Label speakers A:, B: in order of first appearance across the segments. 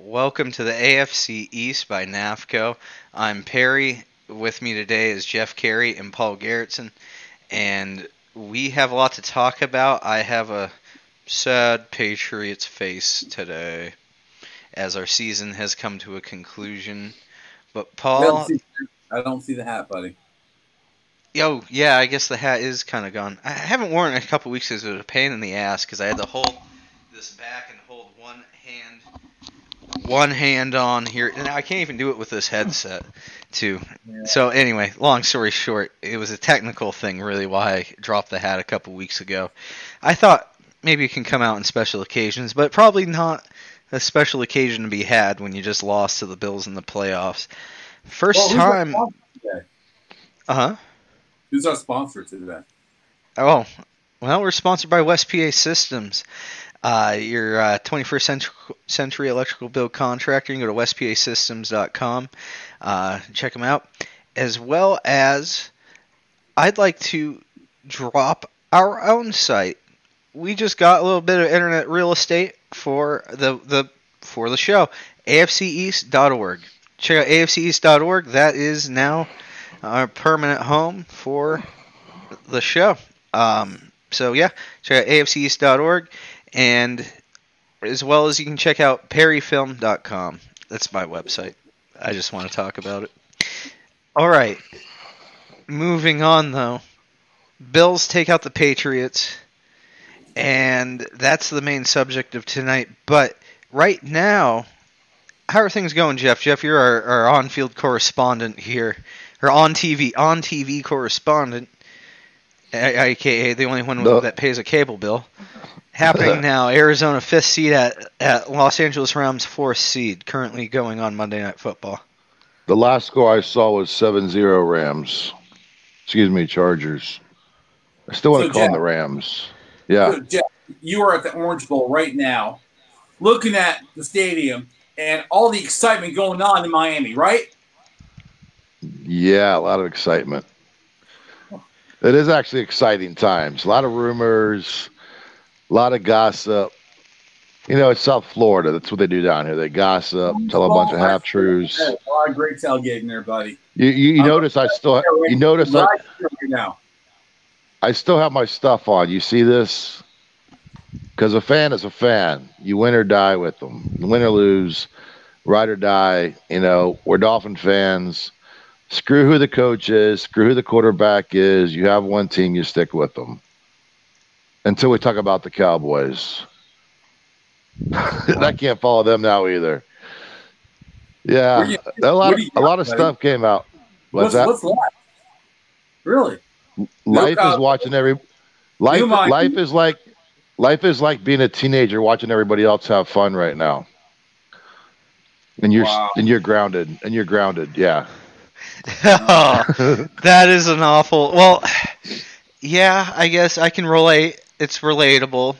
A: Welcome to the AFC East by NAFCO. I'm Perry. With me today is Jeff Carey and Paul Garrettson, and we have a lot to talk about. I have a sad Patriots face today as our season has come to a conclusion. But Paul,
B: I don't see the hat, buddy.
A: yo, yeah, I guess the hat is kind of gone. I haven't worn it in a couple weeks because it was a pain in the ass because I had to hold this back and hold one hand, one hand on here, and I can't even do it with this headset, too.
B: Yeah.
A: So anyway, long story short, it was a technical thing, really, why I dropped the hat a couple weeks ago. I thought maybe it can come out in special occasions, but probably not a special occasion to be had when you just lost to the Bills in the playoffs. First
B: Well,
A: time, uh huh.
B: Who's our sponsor today?
A: Oh, well, we're sponsored by West PA Systems. Uh, your uh, 21st century, century electrical build contractor. You can go to westpasystems.com, uh, check them out. As well as, I'd like to drop our own site. We just got a little bit of internet real estate for the the for the show. AFCEast.org. Check out AFCEast.org. That is now our permanent home for the show. Um, so yeah, check out AFCEast.org, and as well as you can check out perryfilm.com. That's my website. I just want to talk about it. All right. Moving on though. Bills take out the Patriots, and that's the main subject of tonight. But right now, how are things going, Jeff? Jeff, you're our, our on-field correspondent here, or on TV on TV correspondent, aka the only one
C: No.
A: that pays a cable bill. Happening now, Arizona fifth seed at, at Los Angeles Rams fourth seed, currently going on Monday Night Football.
C: The last score I saw was 7-0 Rams. Excuse me, Chargers. I still want
B: So,
C: to call them the Rams. Yeah.
B: So, Jeff, you are at the Orange Bowl right now, looking at the stadium and all the excitement going on in Miami, right?
C: Yeah, a lot of excitement. It is actually exciting times. A lot of rumors, a lot of gossip. You know, it's South Florida. That's what they do down here. They gossip, mm-hmm. tell a bunch of half truths.
B: A lot of great tailgating there, buddy.
C: You, you, you notice I still you notice I,
B: right here right now.
C: I still have my stuff on. You see this? Because a fan is a fan. You win or die with them. Win or lose, ride or die. You know, we're Dolphin fans. Screw who the coach is. Screw who the quarterback is. You have one team. You stick with them. Until we talk about the Cowboys, I can't follow them now either. Yeah,
B: you-
C: a lot
B: what
C: of
B: you
C: a lot of
B: got,
C: stuff came out.
B: What's,
C: What's that?
B: what's left? Really?
C: life
B: Cowboys.
C: is watching every life life is like life is like being a teenager watching everybody else have fun right now and you're
B: Wow.
C: and you're grounded and you're grounded yeah
A: oh, that is an awful. Well, yeah, I guess I can relate. It's relatable.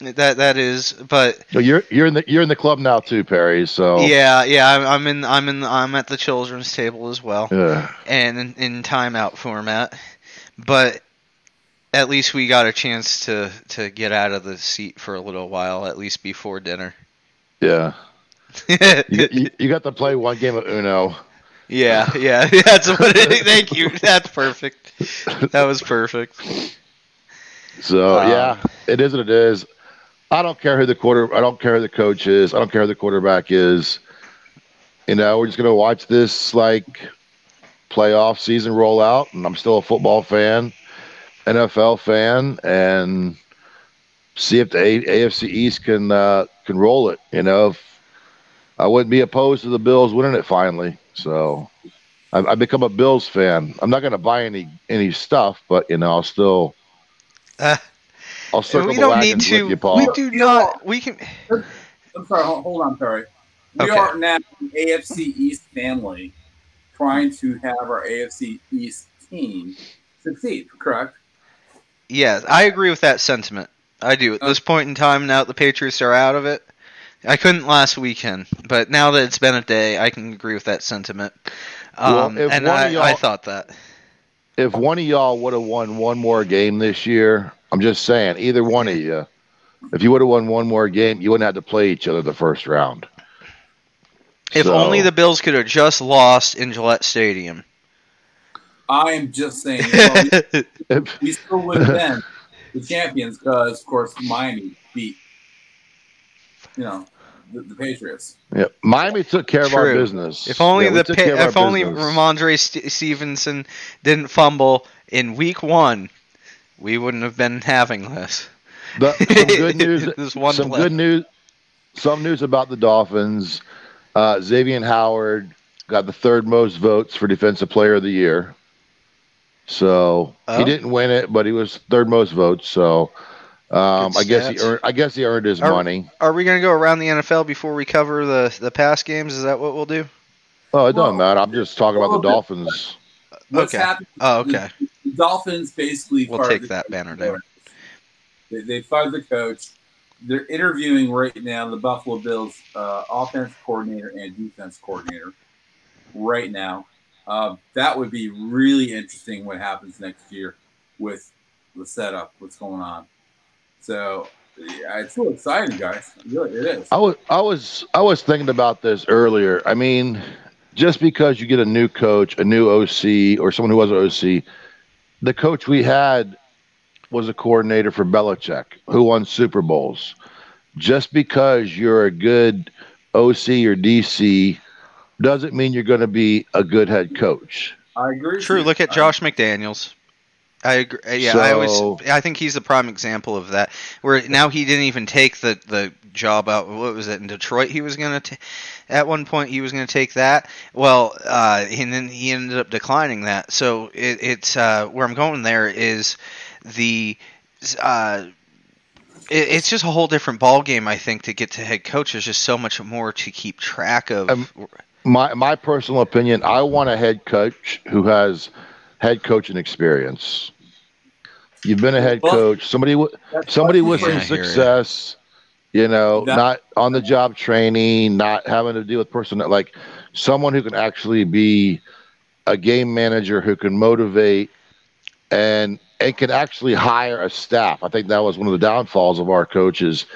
A: That that is, but
C: so you're you're in the you're in the club now too perry so
A: yeah, yeah, I'm, I'm in, I'm in, I'm at the children's table as well,
C: yeah.
A: and in, in timeout format. But at least we got a chance to to get out of the seat for a little while, at least before dinner.
C: yeah
A: yeah,
C: you, you, you got to play one game of uno
A: yeah, that's what. It, thank you. That's perfect. That was perfect.
C: So
A: Um,
C: yeah it is what it is. I don't care who the quarter i don't care who the coach is. I don't care who the quarterback is. You know we're just going to watch this like playoff season roll out and i'm still a football fan nfl fan and see if the A- afc east can uh, can roll it. You know if i wouldn't be opposed to the bills winning it finally. So i've, I've become a bills fan. I'm not going to buy any any stuff but you know i'll still
A: Uh,
C: i'll circle
A: we
C: the
A: don't need to.
C: you paul
A: We do not. We can.
B: I'm sorry, hold, hold on, Perry. We
A: Okay.
B: are now an AFC East family trying to have our AFC East team succeed, correct?
A: Yes, I agree with that sentiment. I do. At this point in time, now that the Patriots are out of it, I couldn't last weekend, but now that it's been a day, I can agree with that sentiment. Um,
C: if
A: and I, I thought that.
C: If one of y'all would have won one more game this year, I'm just saying, either one of you, if you would have won one more game, you wouldn't have to play each other the first round.
A: If
C: So-
A: only the Bills could have just lost in Gillette Stadium.
B: I am just saying, well, we- we still would have been the champions because, of course, Miami beat, you know, the, the Patriots.
C: yeah, Miami took care of our business.
A: if only
C: Yeah, we
A: the pa-
C: care of our
A: if only
C: business.
A: Rhamondre St- Stevenson didn't fumble in Week One, we wouldn't have been having this.
C: The- some good news.
A: This one
C: some
A: play.
C: good news. Some news about the Dolphins. Uh, Xavier Howard got the third most votes for Defensive Player of the Year. So
A: Oh.
C: he didn't win it, but he was third most votes. So um, I guess he earned. I guess he earned his
A: Are-
C: money.
A: Are we gonna go around the NFL before we cover the the pass games? Is that what we'll do?
C: Oh, it doesn't
B: Well,
C: matter. I'm just talking about the Dolphins.
B: What's
A: Okay.
B: happened?
A: Oh, okay.
B: The Dolphins basically.
A: We'll take that banner down.
B: They, they fired the coach. They're interviewing right now the Buffalo Bills uh, offense coordinator and defense coordinator right now. Uh, that would be really interesting what happens next year with the setup, what's going on. So yeah, it's so exciting, guys. It really, it is.
C: I was I was I was thinking about this earlier. I mean, just because you get a new coach, a new OC, or someone who was an OC, the coach we had was a coordinator for Belichick, who won Super Bowls. Just because you're a good OC or DC doesn't mean you're going to be a good head coach.
B: I agree.
A: True. Look at
B: I-
A: Josh McDaniels. I agree. uh, Yeah, I always. I think he's the prime example of that. Where now he didn't even take the the job out. What was it in Detroit? He was gonna. T- at one point, he was gonna take that. Well, uh, and then he ended up declining that. So it, it's uh, where I'm going. There is the. Uh, it, it's just a whole different ball game. I think to get to head coach, there's just so much more to keep track of.
C: Um, My my personal opinion, I want a head coach who has head coaching experience. You've been a head
B: Well,
C: coach, somebody with somebody with some
A: I hear ya.
C: success, you know,
B: That-
C: not on the job training, not having to deal with person like someone who can actually be a game manager who can motivate and and can actually hire a staff. I think that was one of the downfalls of our coaches.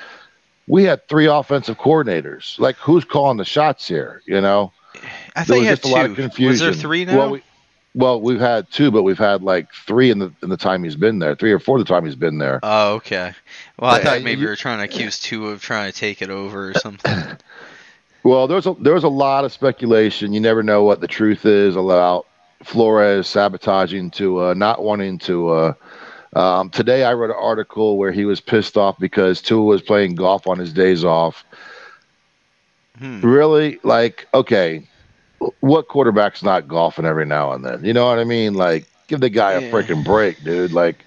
C: We had three offensive coordinators. Like who's calling the shots here, you know?
A: I think
C: there
A: you
C: was
A: had
C: just a lot of confusion.
A: Was there three now?
C: Well, we, well, we've had two, but we've had like three in the in the time he's been there, three or four the time he's been there.
A: Oh, okay. Well, I
C: Yeah,
A: thought maybe
C: you-
A: you were trying to accuse two of trying to take it over or something.
C: Well, there's a there's a lot of speculation. You never know what the truth is about Flores sabotaging to uh, not wanting to. Uh, um, today, I read an article where he was pissed off because Tua was playing golf on his days off.
A: Hmm.
C: Really, like, okay, what quarterback's not golfing every now and then? You know what I mean? Like, give the guy
A: Yeah.
C: a freaking break, dude. Like,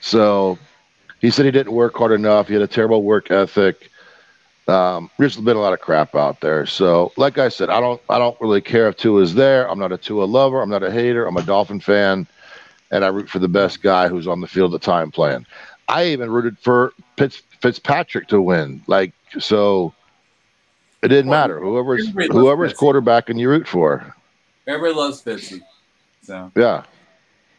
C: so he said he didn't work hard enough. He had a terrible work ethic. Um, there's been a lot of crap out there. So, like I said, I don't, I don't really care if Tua's there. I'm not a Tua lover. I'm not a hater. I'm a Dolphin fan, and I root for the best guy who's on the field at the time playing. I even rooted for Fitz, Fitzpatrick to win. Like, so it didn't matter. Whoever's
B: everybody loves
C: whoever's
B: Fitz.
C: quarterback and you root for.
B: Everybody loves Fitzy. So,
C: Yeah.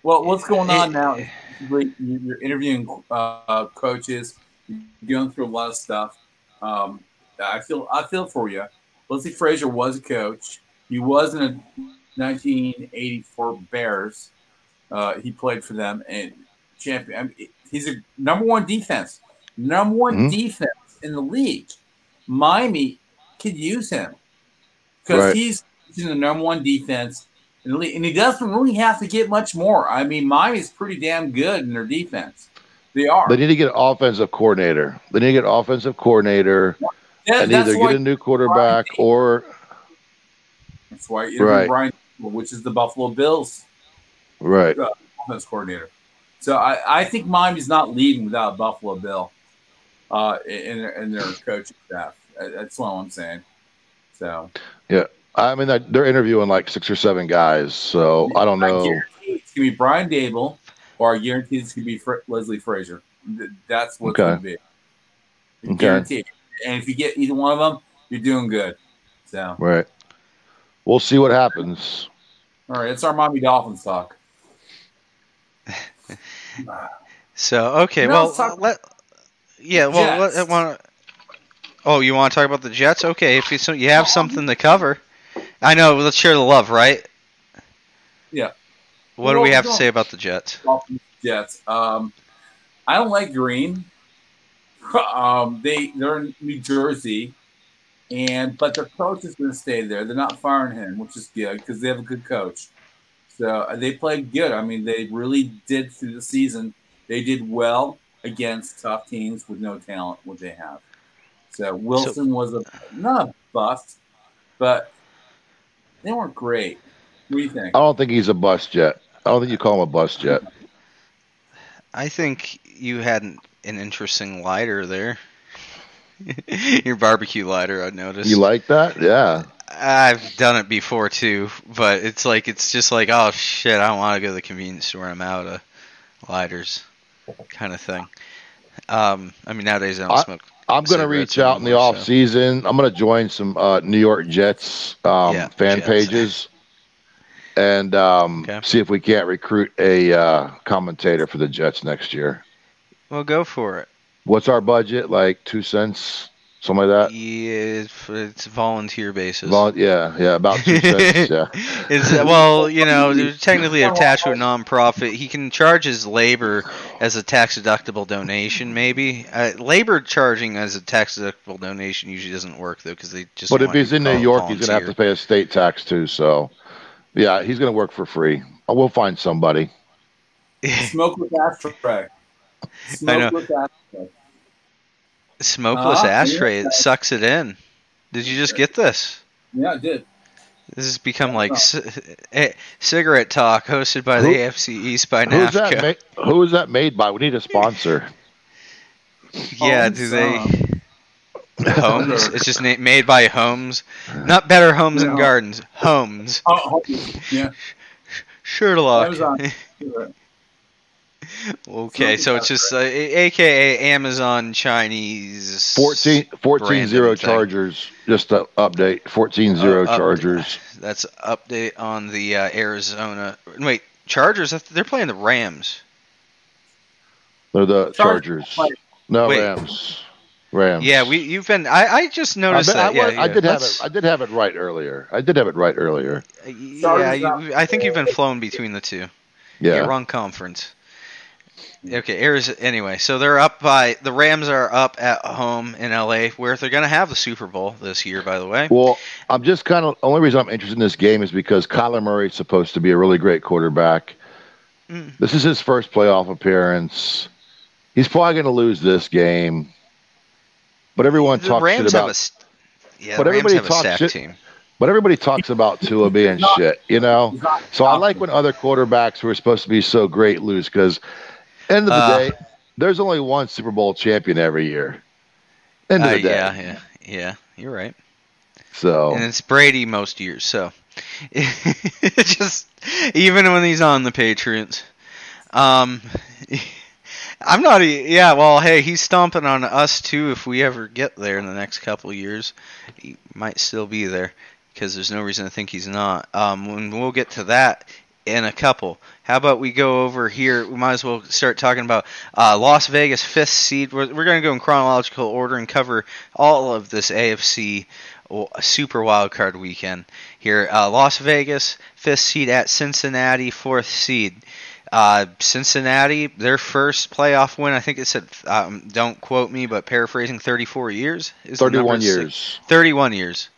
B: well, what's going on now? you- You're interviewing uh, coaches, you're going through a lot of stuff. Um, I feel I feel for you. Leslie Frazier was a coach. He was in a 1984 Bears. Uh, he played for them and champion. I mean, he's a number one defense, number one
C: Mhm.
B: defense in the league. Miami could use him because
C: Right.
B: he's in the number one defense and he doesn't really have to get much more. I mean, Miami's pretty damn good in their defense. They are.
C: They need to get an offensive coordinator. They need to get an offensive coordinator and either get a new quarterback or
B: That's why
C: Right.
B: Brian, which is the Buffalo Bills
C: right.
B: offense coordinator. So I, I think Miami's not leading without Buffalo Bill uh, in, their, in their coaching staff. That's all I'm saying. So Yeah,
C: I mean, they're- they're interviewing like six or seven guys, so I don't know.
B: guarantee it's gonna be Brian Daboll, or I guarantee it's gonna be Fr- Leslie Frazier. Th- That's what's
C: Okay.
B: gonna be.
C: Okay.
B: Guaranteed. And if you get either one of them, you're doing good. So
C: Right. We'll see what happens.
B: all right, it's our Miami Dolphins talk.
A: So okay,
B: You know,
A: well
B: so-
A: let yeah, well
B: Jets.
A: let, want Oh, you want to talk about the Jets? Okay, if you so you have something to cover, I know. Let's share the love, right?
B: Yeah.
A: What do we have to say about the Jets?
B: Jets. Um, I don't like Green. um, they they're in New Jersey, and but their coach is going to stay there. They're not firing him, which is good because they have a good coach. So uh, they played good. I mean, they really did through the season. They did well against tough teams with no talent. What they have. So Wilson was a not a bust, but they weren't great. What do you think?
C: I don't think he's a bust yet. I don't think you call him a bust yet.
A: I think you had an, an interesting lighter there. Your barbecue lighter, I noticed.
C: You like that? Yeah.
A: I've done it before too, but it's like it's just like oh shit, I don't want to go to the convenience store. I'm out of lighters, kind of thing. Um, I mean nowadays I don't
C: I-
A: smoke.
C: I'm going to reach out in the off
A: so.
C: season. I'm going to join some uh, New York Jets um,
A: Yeah,
C: fan
A: Jets.
C: pages and um,
A: Okay.
C: see if we can't recruit a uh, commentator for the Jets next year.
A: Well, go for it.
C: What's our budget? Like two cents, something like that.
A: Yeah, it's, it's volunteer basis.
C: Vol- yeah, yeah, about two cents. Yeah.
A: It's well, you know, technically attached to a nonprofit. He can charge his labor as a tax deductible donation, maybe. Uh, labor charging as a tax deductible donation usually doesn't work though, because they just.
C: But if he's in New
A: it
C: York, he's going to have to pay a state tax too. So, yeah, he's going to work for free. Uh, We'll find somebody.
B: Smoke with ashtray. Smoke
A: know.
B: with ashtray.
A: Smokeless
B: Uh,
A: ashtray.
B: yeah.
A: It sucks it in. Did you just get this?
B: Yeah, I did.
A: This has become like c- eh, cigarette talk, hosted by the
C: Who-
A: AFC East by
C: Who's that? Ma- who is that made by? We need a sponsor.
A: yeah,
B: Homes,
A: do they?
B: uh,
A: Homes. It's just na- made by Homes, not Better Homes and Gardens. Homes.
B: Oh, yeah.
A: Sherlock.
B: Amazon.
A: okay, so it's just uh, A- AKA Amazon Chinese.
C: 14, 14 0
A: thing.
C: Chargers. Just to update. 14 0
A: Uh, up-
C: Chargers.
A: That's update on the uh, Arizona. Wait, Chargers. They're playing the Rams.
C: They're the
B: Chargers.
C: Chargers. No,
A: Wait.
C: Rams. Rams.
A: Yeah, we. You've been. I. I just
C: I,
A: noticed
C: bet- I,
A: that. yeah,
C: I
A: yeah.
C: did have
A: Let's-
C: it. I did have it right earlier. I did have it right earlier.
A: Yeah, you, I think you've been flown between the two.
C: Yeah.
A: Yeah, wrong conference. Okay, Arizona. Anyway, so they're up by the Rams are up at home in LA, where they're going to have the Super Bowl this year. By the way,
C: Well, I'm just kind of the only reason I'm interested in this game is because Kyler Murray's supposed to be a really great quarterback.
A: Mm.
C: This is his first playoff appearance. He's probably going to lose this game. But everyone
A: the
C: talks
A: Rams
C: shit
A: have a
C: about.
A: yeah,
C: But
A: the Rams have a
C: talks shit-
A: team.
C: But everybody talks about Tua being
B: not-
C: shit, you know. So I like when other quarterbacks who are supposed to be so great lose because, end of the
A: Uh,
C: day, there's only one Super Bowl champion every year. End of
A: Uh,
C: the day.
A: yeah, yeah, yeah. You're right.
C: So
A: And it's Brady most years, so just even when he's on the Patriots. Um, I'm not. Yeah, well, hey, he's stomping on us too. If we ever get there in the next couple of years, he might still be there because there's no reason to think he's not. Um, when we'll get to that in a couple. How about we go over here? We might as well start talking about uh, Las Vegas fifth seed. We're, we're going to go in chronological order and cover all of this AFC Super Wild Card weekend here. Uh, Las Vegas fifth seed at Cincinnati fourth seed. Uh, Cincinnati, their first playoff win. I think it said, um, don't quote me, but paraphrasing, 34 years. Is the number
C: 31
A: six-
C: years.
A: 31 years.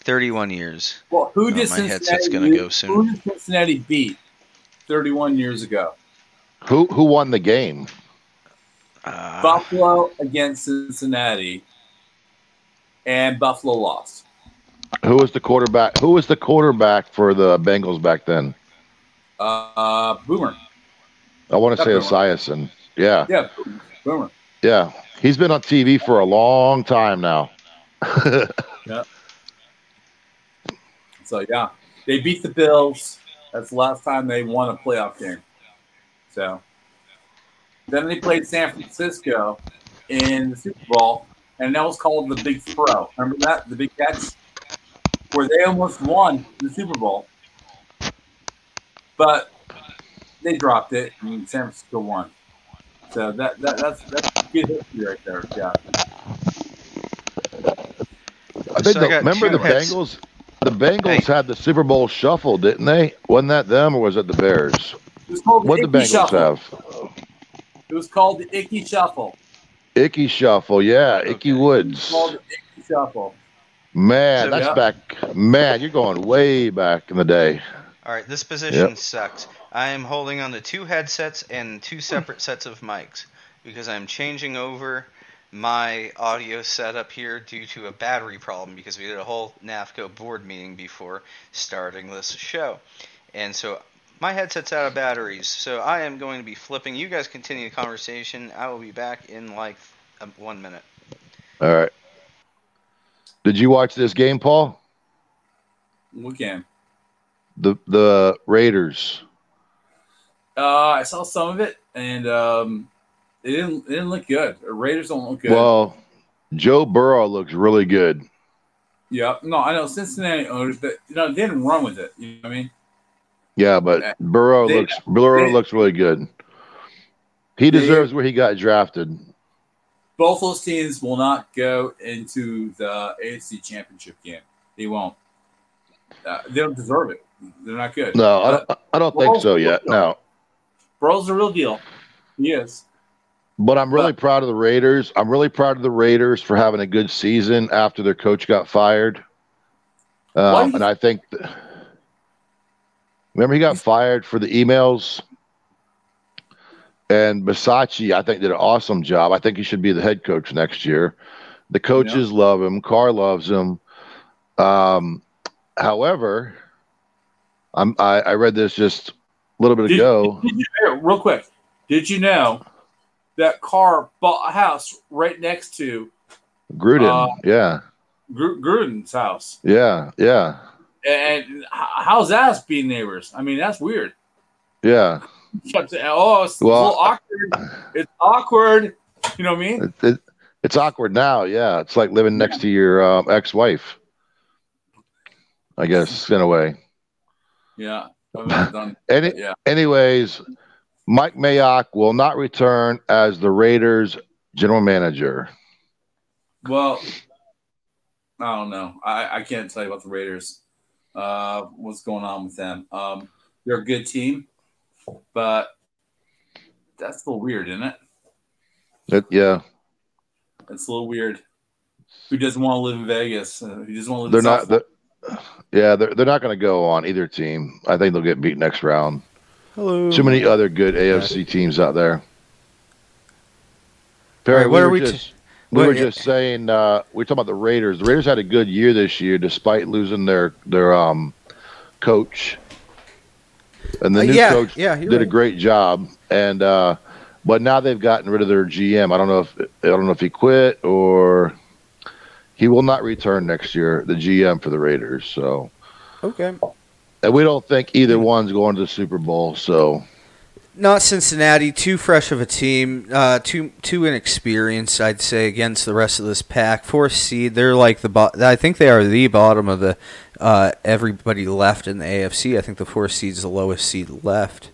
A: 31 years.
B: Well, who
A: Oh,
B: did
A: my
B: Cincinnati?
A: headset's gonna
B: beat-
A: go soon.
B: Who did Cincinnati beat 31 years ago?
C: Who who won the game?
A: Uh,
B: Buffalo against Cincinnati, and Buffalo lost.
C: Who was the quarterback? Who was the quarterback for the Bengals back then?
B: Uh, Boomer.
C: I want to say
B: That's
C: Esiason. Yeah,
B: Yeah, Boomer.
C: yeah. He's been on TV for a long time now.
B: So yeah, they beat the Bills. That's the last time they won a playoff game. So then they played San Francisco in the Super Bowl, and that was called the Big Throw. Remember that the Big Catch, where they almost won the Super Bowl, but they dropped it, and San Francisco won. So that, that that's that's good history right there. Yeah.
C: I think
A: So
C: the,
A: I got
C: remember the
A: heads-
C: Bengals. The Bengals
A: Hey.
C: had the Super Bowl shuffle, didn't they? Wasn't that them or was it the Bears?
B: It was called the
C: What the
B: Ickey
C: Bengals
B: Shuffle.
C: have?
B: It was called the Ickey Shuffle.
C: Ickey Shuffle, yeah, Ickey
A: Okay.
B: It was
C: Woods.
B: called the Ickey Shuffle.
C: Man,
A: So-
C: that's
B: Yeah.
C: back. Man, you're going way back in the day.
A: All right, this position sucks. I am holding on to two headsets and two separate sets of mics because I'm changing over my audio setup here due to a battery problem because we did a whole NAFCO board meeting before starting this show. And so my headset's out of batteries, so I am going to be flipping. You guys continue the conversation. I will be back in like um, one minute.
C: All right. Did you watch this game, Paul?
B: We can.
C: The the Raiders.
B: Uh, I saw some of it, and um, it didn't. It didn't look good. The Raiders don't look good.
C: Well, Joe Burrow looks really good.
B: yeah, no, I know Cincinnati owners, but you know they didn't run with it. You know what I mean?
C: Yeah, but Burrow
B: They-
C: looks Burrow
B: they-
C: looks really good. He
B: They-
C: deserves where he got drafted.
B: Both those teams will not go into the AFC Championship game. They won't. Uh, they don't deserve it. They're not good.
C: No, I don't, I don't think so yet. No,
B: Burrow's the real deal. He is.
C: But I'm really proud of the Raiders. I'm really proud of the Raiders for having a good season after their coach got fired. Um, and I think, th- remember he got fired for the emails. And Bisaccia, I think, did an awesome job. I think he should be the head coach next year. The coaches love him. Carr loves him. Um, however, I'm, I, I read this just a little bit
B: Did-
C: ago.
B: Did you, real quick, did you know that Carr bought a house right next to
C: Gruden,
B: Uh,
C: yeah,
B: Gru- Gruden's house?
C: yeah, yeah,
B: And how's that being neighbors? I mean, that's weird.
C: yeah.
B: Oh, it's
C: Well-
B: awkward. It's awkward. You know what I mean?
C: It, it, it's awkward now. Yeah, it's like living next to your um, ex-wife. I guess in a way.
B: Yeah.
C: Any,
B: Yeah.
C: anyways, Mike Mayock will not return as the Raiders general manager.
B: Well, I don't know. I, I can't tell you about the Raiders. Uh, what's going on with them? Um, they're a good team, but that's a little weird, isn't it?
C: It, yeah,
B: It's a little weird. Who doesn't want to live in Vegas? Uh, who doesn't want to live? they're
C: not.
B: South
C: The, yeah, they're they're not going to go on either team. I think they'll get beat next round.
A: Hello.
C: Too many other good AFC teams out there. Perry,
A: right, what
C: we
A: are
C: were
A: we t-
C: just we
A: what-
C: were just saying uh, we are talking about the Raiders. The Raiders had a good year this year despite losing their their um, coach, and the
A: Uh,
C: new
A: yeah,
C: coach
A: yeah,
C: did a great job. And uh, but now they've gotten rid of their GM. I don't know if I don't know if he quit or he will not return next year. The GM for the Raiders. So
A: Okay.
C: And we don't think either one's going to the Super Bowl. So.
A: Not Cincinnati, too fresh of a team, uh, too too inexperienced, I'd say, against the rest of this pack. Fourth seed, they're like the bo- I think they are the bottom of the uh, everybody left in the AFC. I think the fourth seed is the lowest seed left.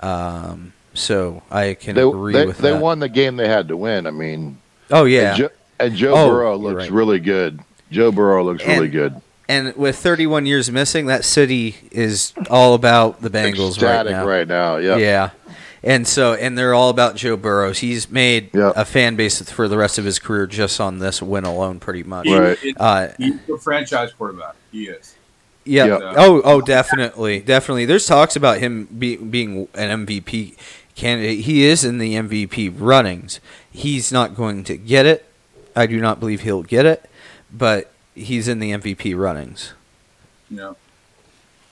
A: Um, so I can
C: they,
A: agree
C: they,
A: with
C: they
A: that.
C: won the game they had to win. I mean,
A: oh yeah,
C: and, Joe, and Joe
A: Oh,
C: Burrow looks
A: right.
C: really good. Joe Burrow looks really good.
A: And with 31 years missing, that city is all about the Bengals
C: Ecstatic
A: right now.
C: right now. Yeah.
A: Yeah. And so, and they're all about Joe Burrows. He's made
C: Yeah.
A: a fan base for the rest of his career just on this win alone, pretty much.
B: He-
C: Right.
B: it-
A: Uh,
B: he's a franchise quarterback. He is.
A: yeah.
C: Yeah.
A: Oh, oh, definitely, definitely. There's talks about him be, being an MVP candidate. He is in the MVP runnings. He's not going to get it. I do not believe he'll get it, but he's in the MVP runnings.
B: You know.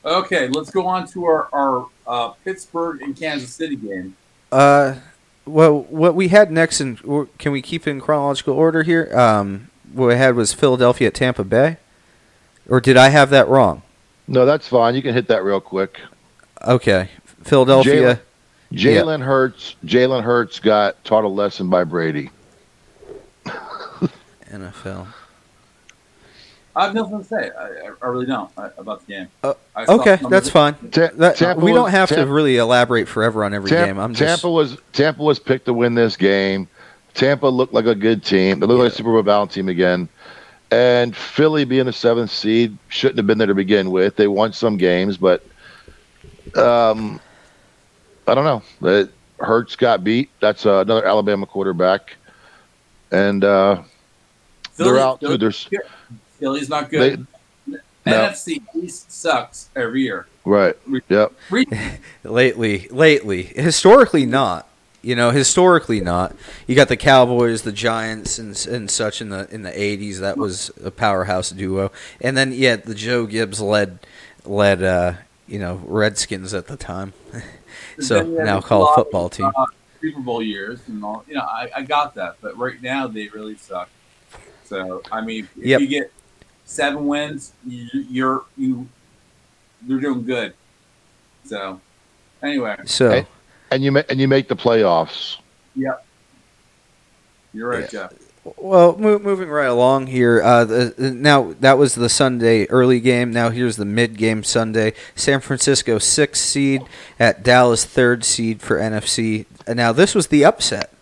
B: Okay, let's go on to our our uh, Pittsburgh and Kansas City game.
A: Uh, well, what we had next, in or can we keep in chronological order here? Um, what we had was Philadelphia at Tampa Bay, or did I have that wrong?
C: No, that's fine. You can hit that real quick.
A: Okay, Philadelphia. Yeah.
C: Jalen Hurts. Jalen Hurts got taught a lesson by Brady.
A: NFL.
B: I have nothing to say. I, I- I really don't I, about the game.
A: Uh,
B: I saw
A: Okay,
B: some of
A: that's
B: it.
A: fine.
C: Ta-
A: That,
C: Tampa
A: we don't
C: was-
A: have to
C: Tampa-
A: really elaborate forever on every
C: Tampa,
A: game. I'm just
C: Tampa was Tampa was picked to win this game. Tampa looked like a good team. They looked like a
A: Yeah.
C: Super Bowl bound team again. And Philly being the seventh seed shouldn't have been there to begin with. They won some games, but um, I don't know. But Hurts got beat. That's uh, another Alabama quarterback, and uh,
B: Philly,
C: they're out
B: Philly-
C: too. There's
B: Philly's not
C: they,
B: good.
C: no.
B: NFC East sucks every year.
C: right. Yep.
A: Lately, lately, historically not. You know, historically not. You got the Cowboys, the Giants, and and such in the in the '80s. That was a powerhouse duo. And then yeah, the Joe Gibbs led led uh, you know Redskins at the time. so
B: Then you have
A: now
B: a
A: called football team.
B: uh, Super Bowl years and all. You know, I, I got that, but right now they really suck. So I mean, if
A: Yep.
B: you get seven wins, you, you're you you're doing good. So anyway,
A: So
C: Hey. And you ma- and you make the playoffs.
B: Yep, you're right,
A: Yeah.
B: Jeff.
A: Well, mo- moving right along here. Uh, the, the- now that was the Sunday early game. Now here's the mid game Sunday. San Francisco sixth seed at Dallas third seed for NFC. Now this was the upset.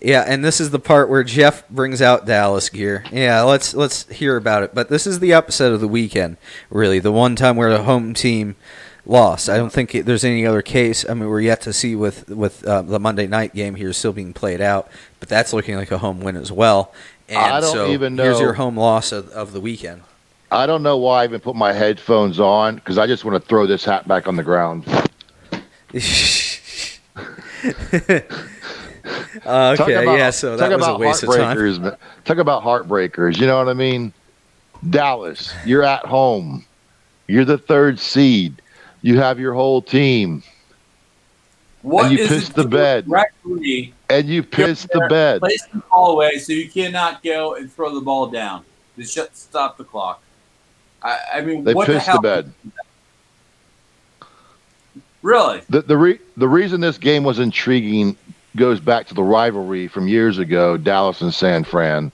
A: Yeah, and this is the part where Jeff brings out Dallas gear. Yeah, let's let's hear about it. But this is the upset of the weekend. Really, the one time where the home team lost. I don't think it, there's any other case. I mean, we're yet to see with with uh, the Monday night game here still being played out, but that's looking like a home win as well. And
C: I don't
A: so
C: even
A: here's your home loss of, of the weekend.
C: I don't know why I even put my headphones on because I just want to throw this hat back on the ground.
A: Uh,
C: Talk
A: okay,
C: about-
A: yeah. So
C: talk
A: that was a
C: about
A: waste of time.
C: heartbreakers, man. Talk about heartbreakers. You know what I mean? Dallas, you're at home. You're the third seed. You have your whole team,
B: What
C: you
B: is
C: pissed the bed.
B: Referee
C: and you pissed the bed.
B: place the ball away so you cannot go and throw the ball down. Just shut, stop the clock. I, I mean,
C: They
B: what
C: pissed
B: the hell?
C: the bed.
B: Really?
C: The the, re- the reason this game was intriguing goes back to the rivalry from years ago, Dallas and San Fran.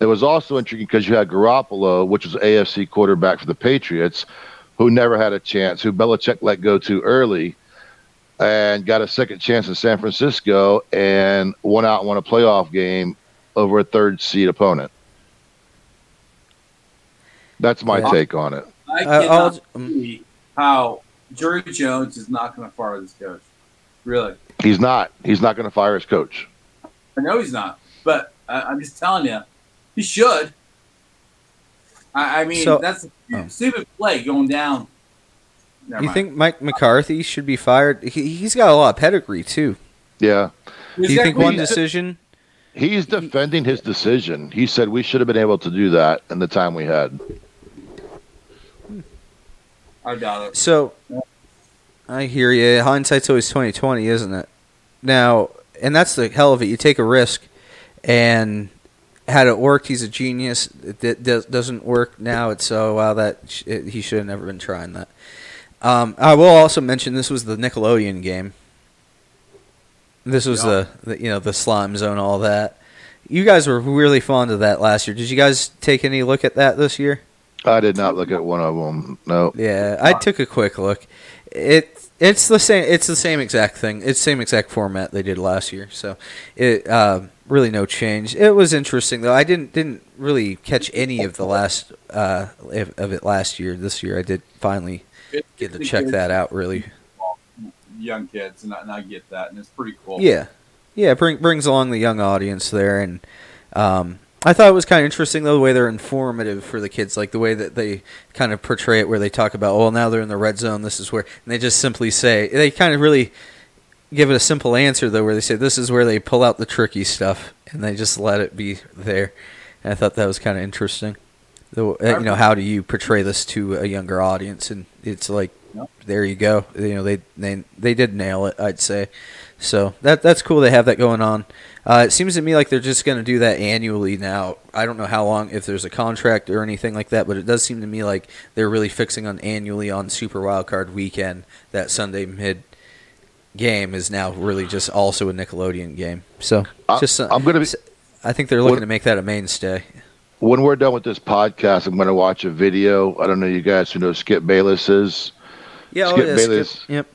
C: It was also intriguing because you had Garoppolo, which was AFC quarterback for the Patriots, who never had a chance, who Belichick let go too early, and got a second chance in San Francisco and won out and won a playoff game over a third seed opponent. That's my
A: Yeah.
C: take on it.
B: I
A: Uh,
B: cannot
A: I'll- um,
B: see how Jerry Jones is not going to fire this coach. Really?
C: He's not. He's not going to fire his coach.
B: I know he's not, but I, I'm just telling you, he should. I, I mean,
A: So-
B: that's a
A: oh.
B: stupid play going down. Never
A: You
B: mind.
A: think Mike McCarthy should be fired? He, he's got a lot of pedigree too.
C: Yeah.
A: Do you think one decision?
C: He's defending his decision. He said we should have been able to do that in the time we had.
B: I doubt it.
A: So, I hear you. Hindsight's always twenty twenty, isn't it? Now, and that's the hell of it. You take a risk, and had it worked, he's a genius. It, it does, doesn't work now. It's so wow that sh- it, he should have never been trying that. Um, I will also mention this was the Nickelodeon game. This was
B: Yeah.
A: the, the you know the slime zone, all that. You guys were really fond of that last year. Did you guys take any look at that this year?
C: I did not look at one of them. No.
A: Yeah, I took a quick look. It it's the same. It's the same exact thing. It's the same exact format they did last year. So it uh, really no change. It was interesting though. I didn't didn't really catch any of the last uh, of of it last year. This year I did finally get to check that out. Really,
B: Young kids, and I, and I get that, and it's pretty cool.
A: yeah, yeah. Bring, brings along the young audience there, and um, I thought it was kind of interesting though the way they're informative for the kids, like the way that they kind of portray it, where they talk about, well, now they're in the red zone. This is where, and they just simply say they kind of really give it a simple answer though, where they say this is where they pull out the tricky stuff, and they just let it be there. And I thought that was kind of interesting. The, uh, you know, how do you portray this to a younger audience? And it's like, There you go. You know, they they they did nail it. I'd say. So that that's cool. They have that going on. Uh, it seems to me like they're just going to do that annually now. I don't know how long, if there's a contract or anything like that, but it does seem to me like they're really fixing on annually on Super Wildcard Weekend. That Sunday mid game is now really just also a Nickelodeon game. So
C: I-
A: just uh,
C: I'm gonna be
A: I think they're looking
C: What-
A: to make that a mainstay.
C: when we're done with this podcast. I'm going to watch a video. I don't know you guys who know Skip Bayless is.
A: Yeah,
C: Skip Bayless.
A: Yep.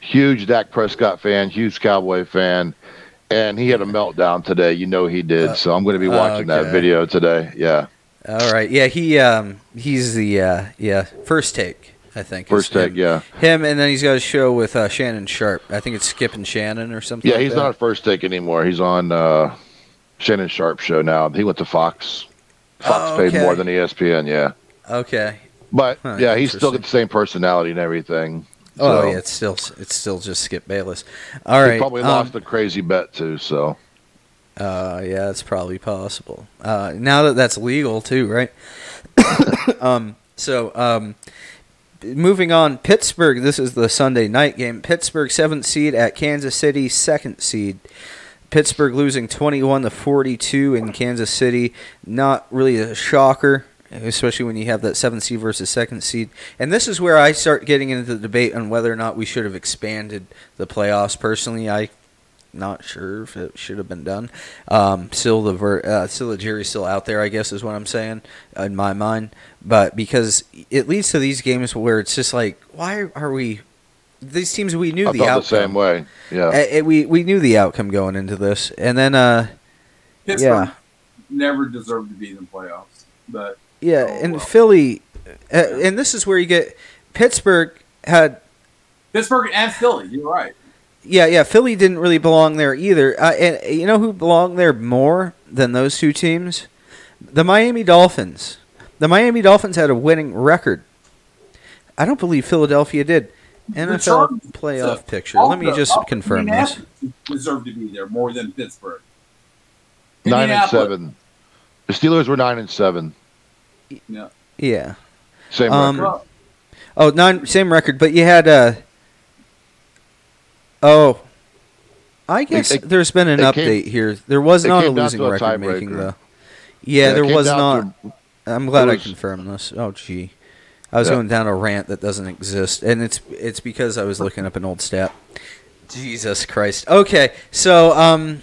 C: Huge Dak Prescott fan, huge Cowboy fan, and he had a meltdown today. You know he did.
A: Uh,
C: so I'm going to be watching that video today. Yeah.
A: All right. Yeah, he um he's the uh yeah first take. I think
C: First take,
A: him.
C: yeah.
A: Him, and then he's got a show with uh, Shannon Sharpe. I think it's Skip and Shannon or something.
C: Yeah,
A: like
C: he's
A: that.
C: not first take anymore. He's on uh, Shannon Sharpe show now. He went to Fox. Fox
A: Oh,
C: paid more than ESPN, yeah.
A: Okay.
C: But
A: Huh,
C: yeah, he's still got the same personality and everything.
A: Oh
C: So,
A: yeah, it's still it's still just Skip Bayless. All
C: He
A: right.
C: probably
A: um,
C: lost a crazy bet too. So
A: Uh, yeah, it's probably possible. Uh, now that that's legal too, right? um, so, um, moving on, Pittsburgh. This is the Sunday night game. Pittsburgh seventh seed at Kansas City second seed. Pittsburgh losing twenty-one to forty-two in Kansas City. Not really a shocker, especially when you have that seventh seed versus second seed. And this is where I start getting into the debate on whether or not we should have expanded the playoffs. Personally, I not sure if it should have been done. Um, still the ver- uh, still the jury's still out there, I guess is what I'm saying in my mind. But because it leads to these games where it's just like, why are we? These teams we knew
C: I
A: the outcome.
C: the same way. Yeah.
A: Uh, uh, we we knew the outcome going into this, and then uh,
B: Pittsburgh
A: yeah,
B: never deserved to be in the playoffs, but
A: yeah,
B: Oh,
A: and
B: well.
A: Philly, uh, and this is where you get Pittsburgh had
B: Pittsburgh and Philly, you're right.
A: Yeah, yeah. Philly didn't really belong there either. Uh, and you know who belonged there more than those two teams? The Miami Dolphins. The Miami Dolphins had a winning record. I don't believe Philadelphia did. NFL
B: Chargers-
A: playoff
B: so,
A: picture. Let me just
B: also
A: confirm this.
B: Indianapolis Deserved to be there more than Pittsburgh.
C: nine and seven. The Steelers were nine and seven.
B: Yeah.
A: Yeah.
C: Same
A: Um,
C: record.
B: Well,
A: Oh, nine same record, but you had uh Oh. I guess
C: it-
A: there's been an
C: it came-
A: update here. There was not a losing
C: a
A: record making
C: tiebreaker.
A: though. Yeah,
C: it
A: there was not.
C: to-
A: I'm glad
C: It
A: I confirmed this. Oh, gee, I was
C: Yeah.
A: going down a rant that doesn't exist, and it's it's because I was looking up an old stat. Jesus Christ. Okay, so um,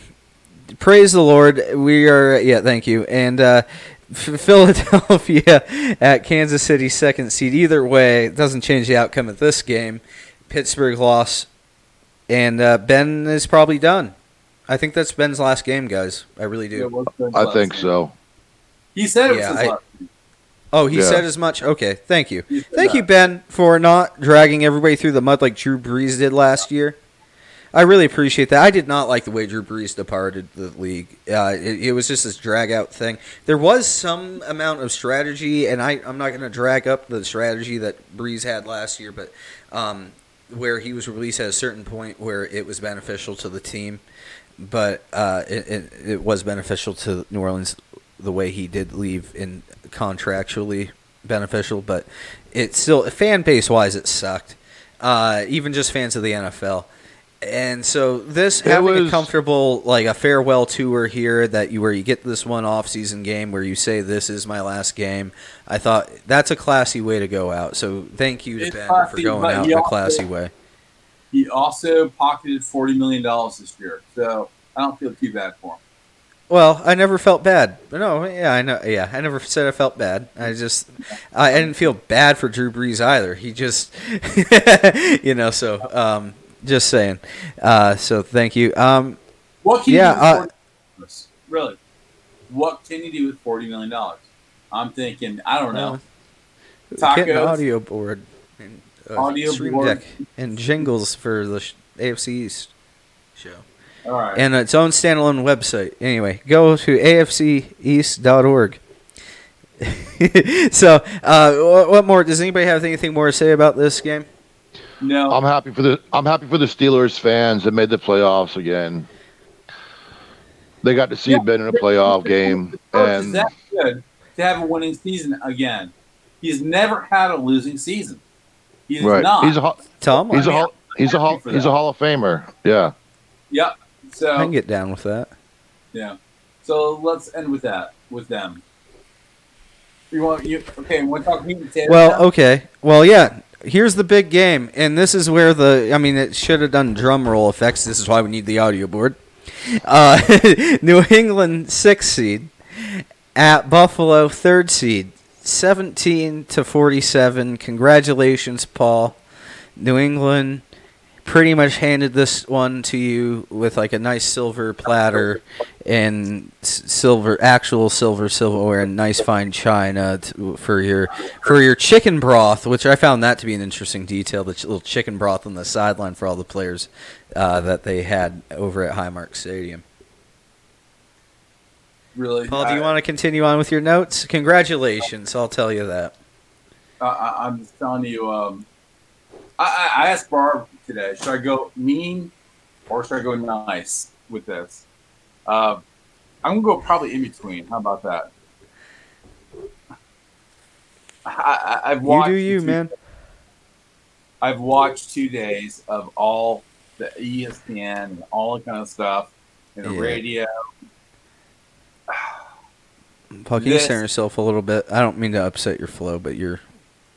A: praise the Lord. We are yeah, thank you, and uh, F- Philadelphia at Kansas City second seed. Either way, it doesn't change the outcome of this game. Pittsburgh loss, and uh, Ben is probably done. I think that's Ben's last game, guys. I really do.
B: it
C: I think
B: game.
C: so.
B: He said it was
A: Yeah,
B: his
A: I-
B: last.
A: Oh, he
C: Yeah.
A: said as much. Okay, thank you.
B: He said
A: Thank you. Ben, for not dragging everybody through the mud like Drew Brees did last year. I really appreciate that. I did not like the way Drew Brees departed the league. Uh, it, it was just this drag out thing. There was some amount of strategy, and I, I'm not going to drag up the strategy that Brees had last year, but um, where he was released at a certain point where it was beneficial to the team. But uh, it, it, it was beneficial to New Orleans the way he did leave in contractually beneficial, but it still fan base wise it sucked. Uh, even just fans of the NFL. And so this
C: It
A: having a comfortable like a farewell tour here that you where you get this one off season game where you say this is my last game. I thought that's a classy way to go out. So thank you to
B: It's
A: Ben for going out
B: he
A: in a classy way.
B: He also pocketed forty million dollars this year, so I don't feel too bad for him.
A: Well, I never felt bad. No, yeah, I know. Yeah, I never said I felt bad. I just, I, I didn't feel bad for Drew Brees either. He just, you know. So, um, just saying. Uh, so thank you. Um,
B: What can
A: Yeah,
B: you do
A: uh,
B: really? What can you do with forty million dollars? I'm thinking, I don't know.
A: Well, get an audio board, and, uh,
B: Audio
A: stream
B: board.
A: deck, and jingles for the sh- AFC East show,
B: All right.
A: and its own standalone website. Anyway, go to afceast.org. so, uh, what more? Does anybody have anything more to say about this game?
B: No,
C: I'm happy for the I'm happy for the Steelers fans that made the playoffs again. They got to see
B: Yeah.
C: Ben in a playoff game,
B: Coach is
C: and
B: that good to have a winning season again. He's never had a losing season. He is
C: right,
B: not.
C: he's a Hall-
A: Tom,
C: he's a
B: I mean,
C: Hall, he's a
B: happy
C: Hall, he's a Hall of Famer. Yeah,
B: yep. So
A: I can get down with that.
B: Yeah. So let's end with that with them. You want you okay? Want to talk meat and potatoes?
A: Well,
B: now?
A: okay. Well, yeah. Here's the big game, and this is where the I mean, it should have done drum roll effects. This is why we need the audio board. Uh, New England six seed at Buffalo third seed, seventeen to forty-seven. Congratulations, Paul. New England pretty much handed this one to you with like a nice silver platter and silver, actual silver silverware and nice fine china t- for your for your chicken broth, which I found that to be an interesting detail. The ch- little chicken broth on the sideline for all the players uh, that they had over at Highmark Stadium.
B: Really,
A: Paul, do you
B: I-
A: want to continue on with your notes? Congratulations, I'll tell you that.
B: I, I, I'm telling you. Um, I, I asked Barb today, should I go mean or should I go nice with this? Uh, I'm gonna go probably in between. How about that? I, I, I've
A: You
B: watched
A: do you,
B: two-
A: man.
B: I've watched two days of all the ESPN and all that kind of stuff and the
A: Yeah.
B: radio.
A: Can you
B: This-
A: center yourself a little bit? I don't mean to upset your flow, but you're.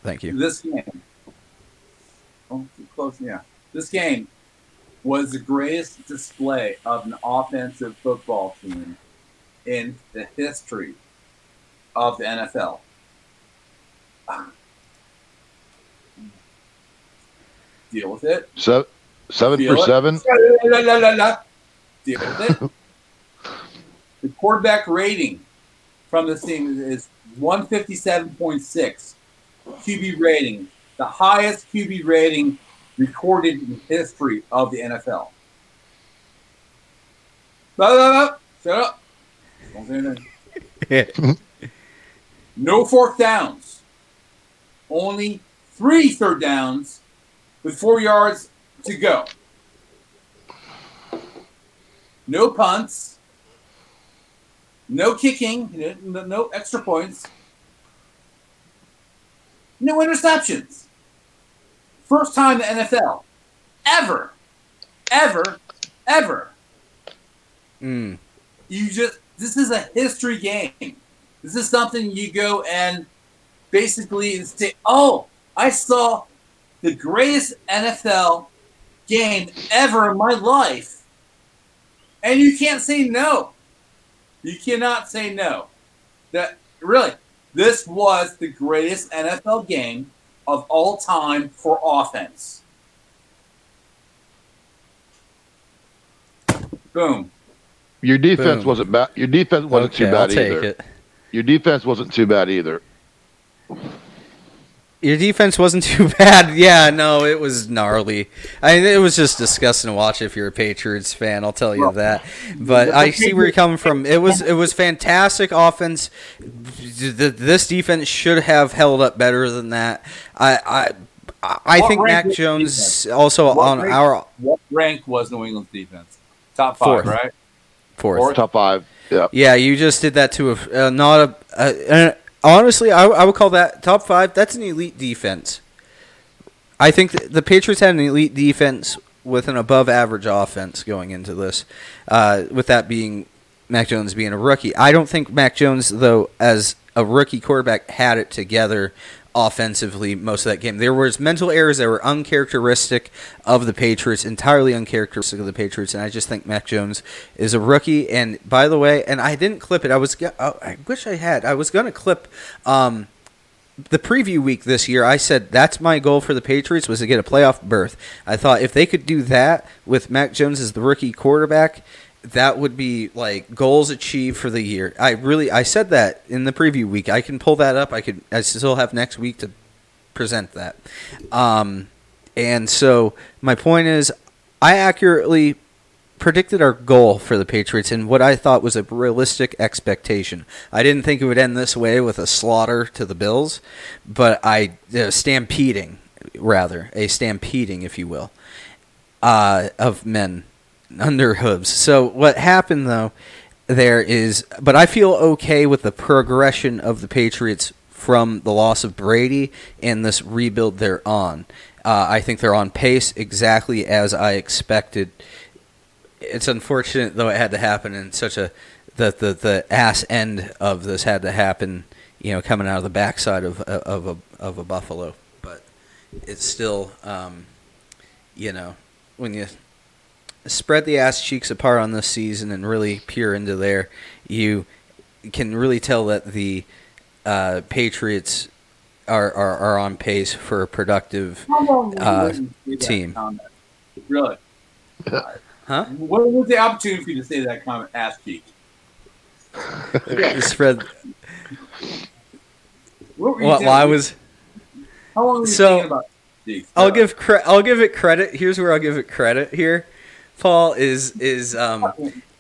A: Thank you.
B: This game, close, yeah. This game was the greatest display of an offensive football team in the history of the NFL. Deal with it.
C: So, seven
B: Feel
C: for
B: it.
C: seven.
B: La, la, la. Deal with it. the quarterback rating from this team is 157.6 QB rating, the highest QB rating recorded in history of the NFL. No, no, no. Shut up. Don't say anything. No fourth downs. Only three third downs with four yards to go. No punts. No kicking. No, no extra points. No interceptions. First time in the NFL. Ever. Ever. Ever.
A: Mm.
B: You just this is a history game. This is something you go and basically say, "Oh, I saw the greatest NFL game ever in my life," and you can't say no. You cannot say no. That really, this was the greatest NFL game of all time for offense. Boom.
C: Your defense
A: Boom.
C: wasn't bad. Your defense wasn't
A: Okay,
C: too bad
A: I'll take
C: either.
A: it.
C: Your defense wasn't too bad either.
A: Your defense wasn't too bad. Yeah, no, it was gnarly. I mean, it was just disgusting to watch if you're a Patriots fan. I'll tell you that. But I see where you're coming from. It was it was fantastic offense. Th- th- This defense should have held up better than that. I I I think
B: rank
A: Mac Jones
B: defense?
A: also
B: What
A: on
B: rank?
A: our
B: What rank was New England's defense? Top five,
A: Fourth.
B: right?
A: fourth.
B: Fourth.
C: Top five. Yeah.
A: Yeah, you just did that to a uh, not a. Uh, uh, honestly, I, I would call that top five. That's an elite defense. I think th- the Patriots had an elite defense with an above average offense going into this. Uh, with that being Mac Jones being a rookie, I don't think Mac Jones though as a rookie quarterback had it together offensively most of that game. There was mental errors that were uncharacteristic of the Patriots, entirely uncharacteristic of the Patriots, and I just think Mac Jones is a rookie. And by the way, and I didn't clip it. I was oh, I wish I had. I was going to clip um, the preview week this year. I said that's my goal for the Patriots was to get a playoff berth. I thought if they could do that with Mac Jones as the rookie quarterback, that would be like goals achieved for the year. I really I said that in the preview week. I can pull that up. I could I still have next week to present that. Um, and so my point is, I accurately predicted our goal for the Patriots and what I thought was a realistic expectation. I didn't think it would end this way with a slaughter to the Bills, but I uh, stampeding rather a stampeding, if you will, uh, of men under hooves. So what happened though? There is, but I feel okay with the progression of the Patriots from the loss of Brady and this rebuild they're on. Uh, I think they're on pace exactly as I expected. It's unfortunate though it had to happen in such a the the, the ass end of this had to happen, you know, coming out of the backside of of a of a buffalo. But it's still, um, you know, when you spread the ass cheeks apart on this season and really peer into there, you can really tell that the uh, Patriots are, are, are on pace for a productive.
B: How long were you
A: Uh,
B: waiting to see that
A: team.
B: Really?
A: Huh?
B: What was the opportunity for you to say that comment? Ass cheek.
A: Spread.
B: What were you
A: Well,
B: doing?
A: I was.
B: How long were you
A: So,
B: about?
A: I'll give cre- I'll give it credit. Here's where I'll give it credit. Here, Paul is is um.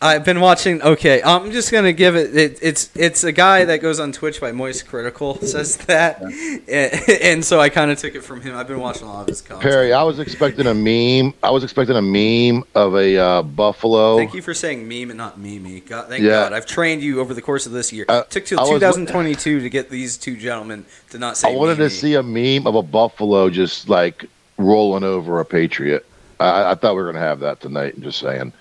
A: I've been watching. Okay, I'm just gonna give it, it. It's it's a guy that goes on Twitch by Moist Critical says that, and, and so I kind of took it from him. I've been watching a lot of his content.
C: Perry, I was expecting a meme. I was expecting a meme of a uh, buffalo.
A: Thank you for saying meme and not meme. God, thank
C: Yeah.
A: God. I've trained you over the course of this year.
C: Uh,
A: took till
C: I was-
A: 2022 to get these two gentlemen to not say.
C: I wanted to see a meme of a buffalo just like rolling over a patriot. I, I thought we were gonna have that tonight. Just saying,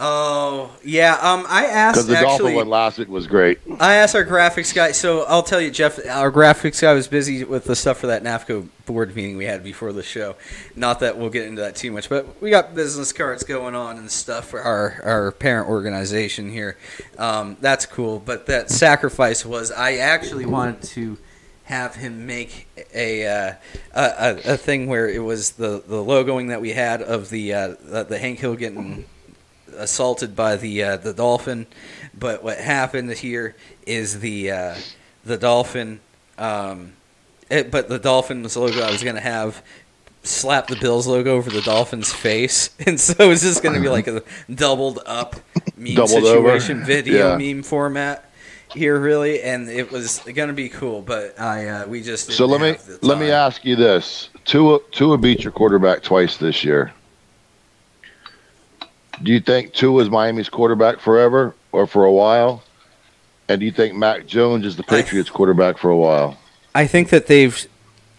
A: Oh yeah. Um, I
C: because
A: asked
C: the dolphin one last week was great.
A: I asked our graphics guy. So I'll tell you, Jeff. Our graphics guy was busy with the stuff for that NAFCO board meeting we had before the show. Not that we'll get into that too much, but we got business cards going on and stuff for our our parent organization here. Um, that's cool. But that sacrifice was I actually wanted to have him make a uh, a, a, a thing where it was the, the logoing that we had of the uh, the, the Hank Hill getting assaulted by the uh, the dolphin. But what happened here is the uh, the dolphin. Um, it, but the Dolphins logo I was gonna have slap the Bills logo over the Dolphins' face, and so it's just gonna be like a doubled up meme
C: Doubled over.
A: situation video
C: Yeah.
A: meme format here, really, and it was gonna be cool. But I uh, we just
C: So let me let me ask you this: Tua Tua beat your quarterback twice this year. Do you think Tua is Miami's quarterback forever or for a while? And do you think Mac Jones is the Patriots quarterback for a while?
A: I think that they've.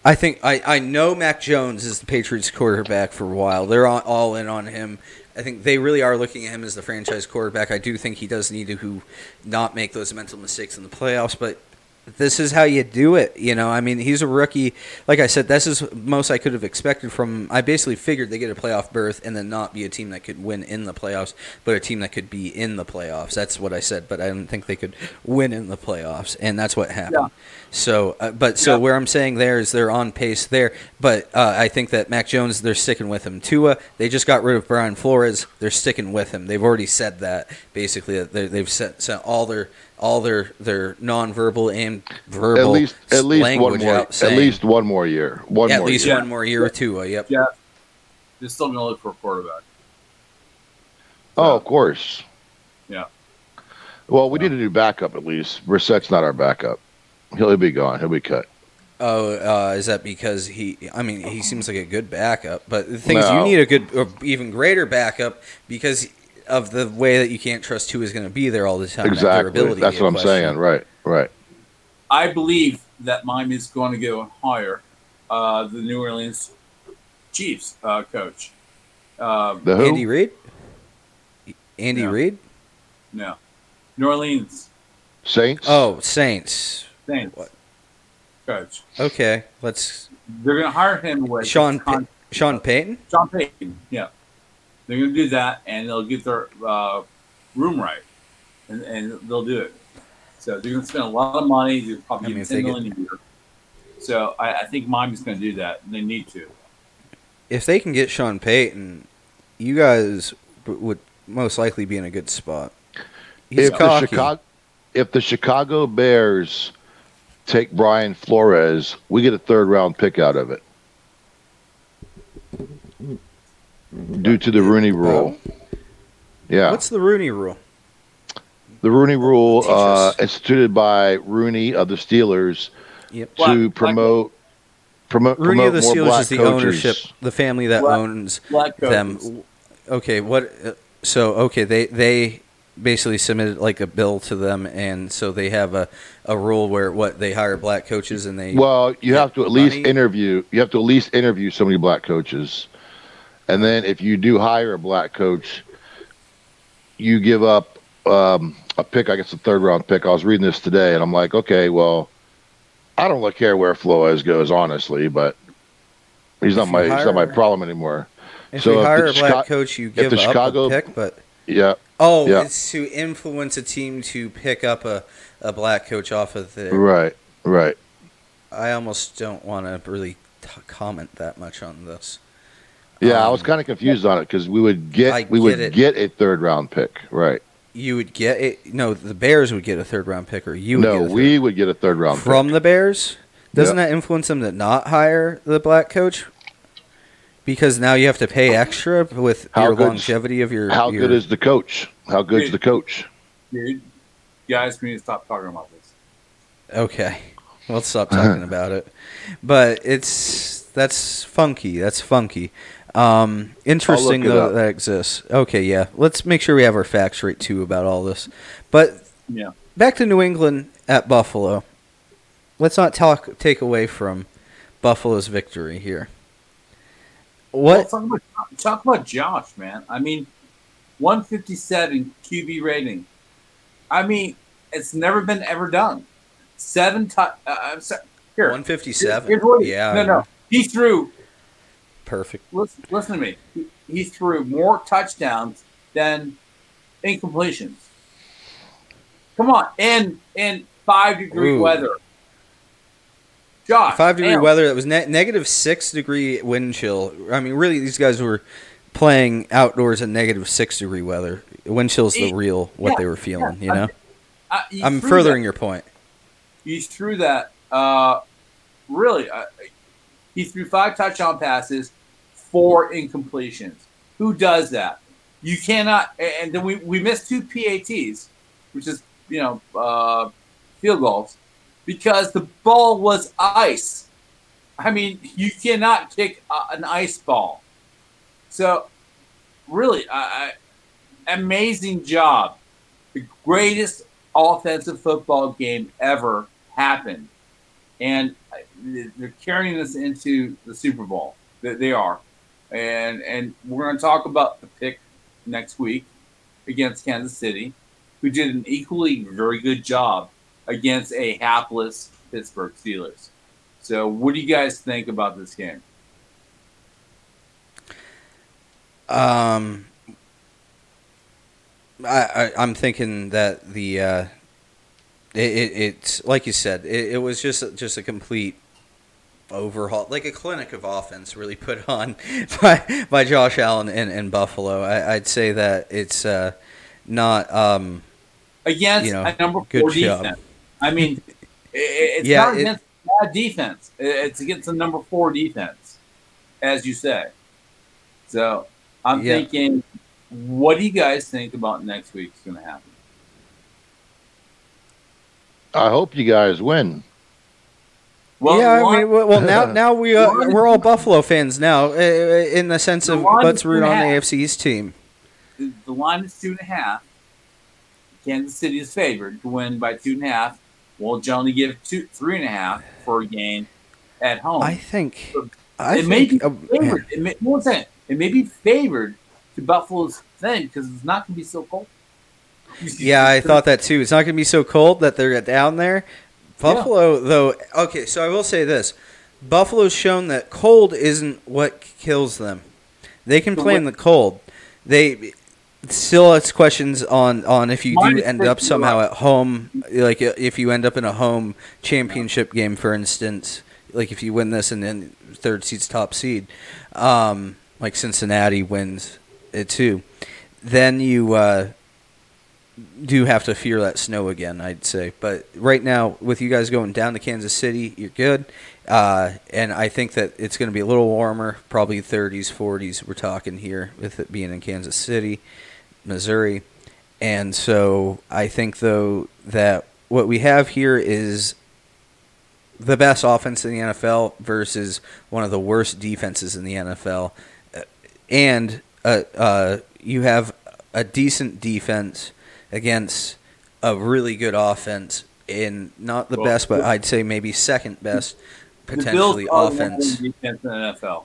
A: I think I, I know Mac Jones is the Patriots quarterback for a while. They're all, all in on him. I think they really are looking at him as the franchise quarterback. I do think he does need to not make those mental mistakes in the playoffs, but this is how you do it. You know, I mean, he's a rookie. Like I said, this is most I could have expected from. I basically figured they get a playoff berth and then not be a team that could win in the playoffs, but a team that could be in the playoffs. That's what I said, but I didn't think they could win in the playoffs, and that's what happened.
B: Yeah.
A: So, uh, but so
B: Yeah.
A: where I'm saying there is they're on pace there, but uh, I think that Mac Jones they're sticking with him. Tua they just got rid of Brian Flores, they're sticking with him. They've already said that basically that they- they've sent, sent all their all their their nonverbal and verbal
C: At least at least one
A: language
C: more
A: out
C: at least one more year. One
A: at
C: more
A: least
C: year.
A: one more year with Tua. Yep.
B: Yeah. They're still going to look for a quarterback.
C: Oh, of course.
B: Yeah.
C: Well, we need a new backup at least. Brissett's not our backup. He'll be gone. He'll be cut.
A: Oh, uh, is that because he? I mean, he seems like a good backup, but the thing is, you need a good, or even greater backup because of the way that you can't trust who is going to be there all the time.
C: Exactly.
A: durability
C: That's what I'm
A: question.
C: saying. Right. Right.
B: I believe that Miami is going to go and hire uh, the New Orleans Chiefs uh, coach. Uh,
C: The who?
A: Andy Reid. Andy
B: Yeah.
A: Reid.
B: no, New Orleans
C: Saints.
A: Oh, Saints.
B: Saints
A: What?
B: coach.
A: Okay, let's.
B: They're going to hire him with
A: Sean
B: con-
A: Sean Payton.
B: Sean Payton. Yeah, they're going to do that, and they'll get their uh, room right, and, and they'll do it. So they're going to spend a lot of money. They're probably
A: I mean,
B: getting
A: if get-
B: million a year. So I, I think Miami's going to do that, and they need to.
A: If they can get Sean Payton, you guys would most likely be in a good spot. He's
C: if the. Chicago if the Chicago Bears take Brian Flores, we get a third round pick out of it. Due to the Rooney rule. Yeah.
A: What's the Rooney Rule?
C: the Rooney rule uh, instituted by Rooney of the Steelers
A: Yep.
C: To
B: black-
C: promote promote
A: Rooney of the
C: promote more
A: Steelers
C: black
A: is the
C: coaches.
A: ownership, the family that
B: Black-
A: owns
B: Black
A: them. Okay, what? uh, So okay, they they basically submitted like a bill to them, and so they have a, a rule where what they hire black coaches and they
C: Well, you have to at least interview. You have to at least interview so many black coaches, and then if you do hire a black coach, you give up um, a pick. I guess a third round pick. I was reading this today, and I'm like, okay, well, I don't really care where Flores goes, honestly, but he's not my he's not my problem anymore.
A: if
C: so
A: you hire a black
C: Chica-
A: coach, you give
C: the
A: up
C: Chicago-
A: a pick, but
C: Yeah,
A: oh,
C: Yeah.
A: it's to influence a team to pick up a, a black coach off of the.
C: right, right.
A: I almost don't want to really t- comment that much on this.
C: Yeah, I
A: Um,
C: was kind of confused on it because we would get
A: I
C: we would
A: get it.
C: get a third round pick, right?
A: You would get it. No, the Bears would get a third round pick, or you would
C: no,
A: get a third
C: we would get a third round
A: from
C: pick.
A: the Bears. Doesn't that influence them to not hire the black coach? Because now you have to pay extra with
C: How
A: your longevity of your.
C: How
A: your,
C: good is the coach? How good's the coach?
B: Dude, guys, we need to stop talking about this.
A: Okay, let's stop talking about it. But it's that's funky. That's funky. Um, interesting
C: I'll look it
A: though
C: up.
A: that exists. Okay, yeah. Let's make sure we have our facts right too about all this. But
B: Yeah.
A: back to New England at Buffalo. Let's not talk take away from Buffalo's victory here.
B: Well,
A: What?
B: talk, about, talk about Josh, man. I mean, 157 QB rating. I mean, it's never been ever done. Seven touch. Uh. Here.
A: One fifty seven.
B: He-
A: Yeah.
B: No, no. He threw.
A: Perfect.
B: Listen, listen to me. He, he threw more touchdowns than incompletions. Come on, in in five degree
A: Ooh.
B: weather. Josh,
A: Five degree
B: damn.
A: weather. That was ne- negative six degree wind chill. I mean, really, these guys were playing outdoors in negative six degree weather. Wind chill's the real what
B: yeah,
A: they were feeling.
B: yeah.
A: You know.
B: He
A: I'm
B: threw
A: furthering
B: that-
A: your point.
B: he threw that. Uh, really, uh, he threw five touchdown passes, four incompletions. Who does that? You cannot. And then we, we missed two PATs, which is you know uh, field goals, because the ball was ice. I mean, you cannot kick uh, an ice ball. So, really, I, I, amazing job. The greatest offensive football game ever happened, and they're carrying us into the Super Bowl. They are, and and we're going to talk about the pick next week against Kansas City, who did an equally very good job against a hapless Pittsburgh Steelers. So, what do you guys think about this game?
A: Um, I, I I'm thinking that the uh, it, it it's like you said, it, it was just just a complete overhaul, like a clinic of offense, really put on by by Josh Allen and, and Buffalo. I, I'd say that it's uh, not. Um,
B: Against
A: You know,
B: a number four
A: job.
B: defense. I mean, i- i- it's
A: Yeah,
B: not
A: it-
B: against bad defense. It's against the number four defense, as you say. So I'm
A: Yeah.
B: thinking, what do you guys think about next week's going to happen?
C: I hope you guys win.
A: yeah, I mean, well, well, now now we uh,
B: One-
A: we're all Buffalo fans now, uh, in the sense of
B: One
A: let's root on the
B: and a half.
A: AFC East team.
B: the, the line is two and a half. Kansas City is favored to win by two and a half. We'll generally give two, three and a half for a game at home.
A: I think. I
B: it may
A: think.
B: be
A: uh, man.
B: favored. It may, one second. It may be favored Buffalo's thing because it's not going to be so cold.
A: Yeah, I thought that too. It's not going to be so cold that they're down there. Buffalo, though, okay, so I will say this. Buffalo's shown that cold isn't what kills them. They can
B: So
A: play
B: what-
A: in the cold. They still it's questions on on if you do end up somehow at home like if you end up in a home championship game for instance like if you win this and then third seed's top seed um like Cincinnati wins too then you uh do have to fear that snow again, I'd say. But right now, with you guys going down to Kansas City, you're good. Uh, and I think that it's going to be a little warmer, probably 30s, 40s. We're talking here with it being in Kansas City, Missouri. And so I think, though, that what we have here is the best offense in the NFL versus one of the worst defenses in the NFL. Uh, And uh, uh, you have a decent defense against a really good offense in not the
B: Well,
A: best, but I'd say maybe second best potentially offense.
B: defense in the NFL.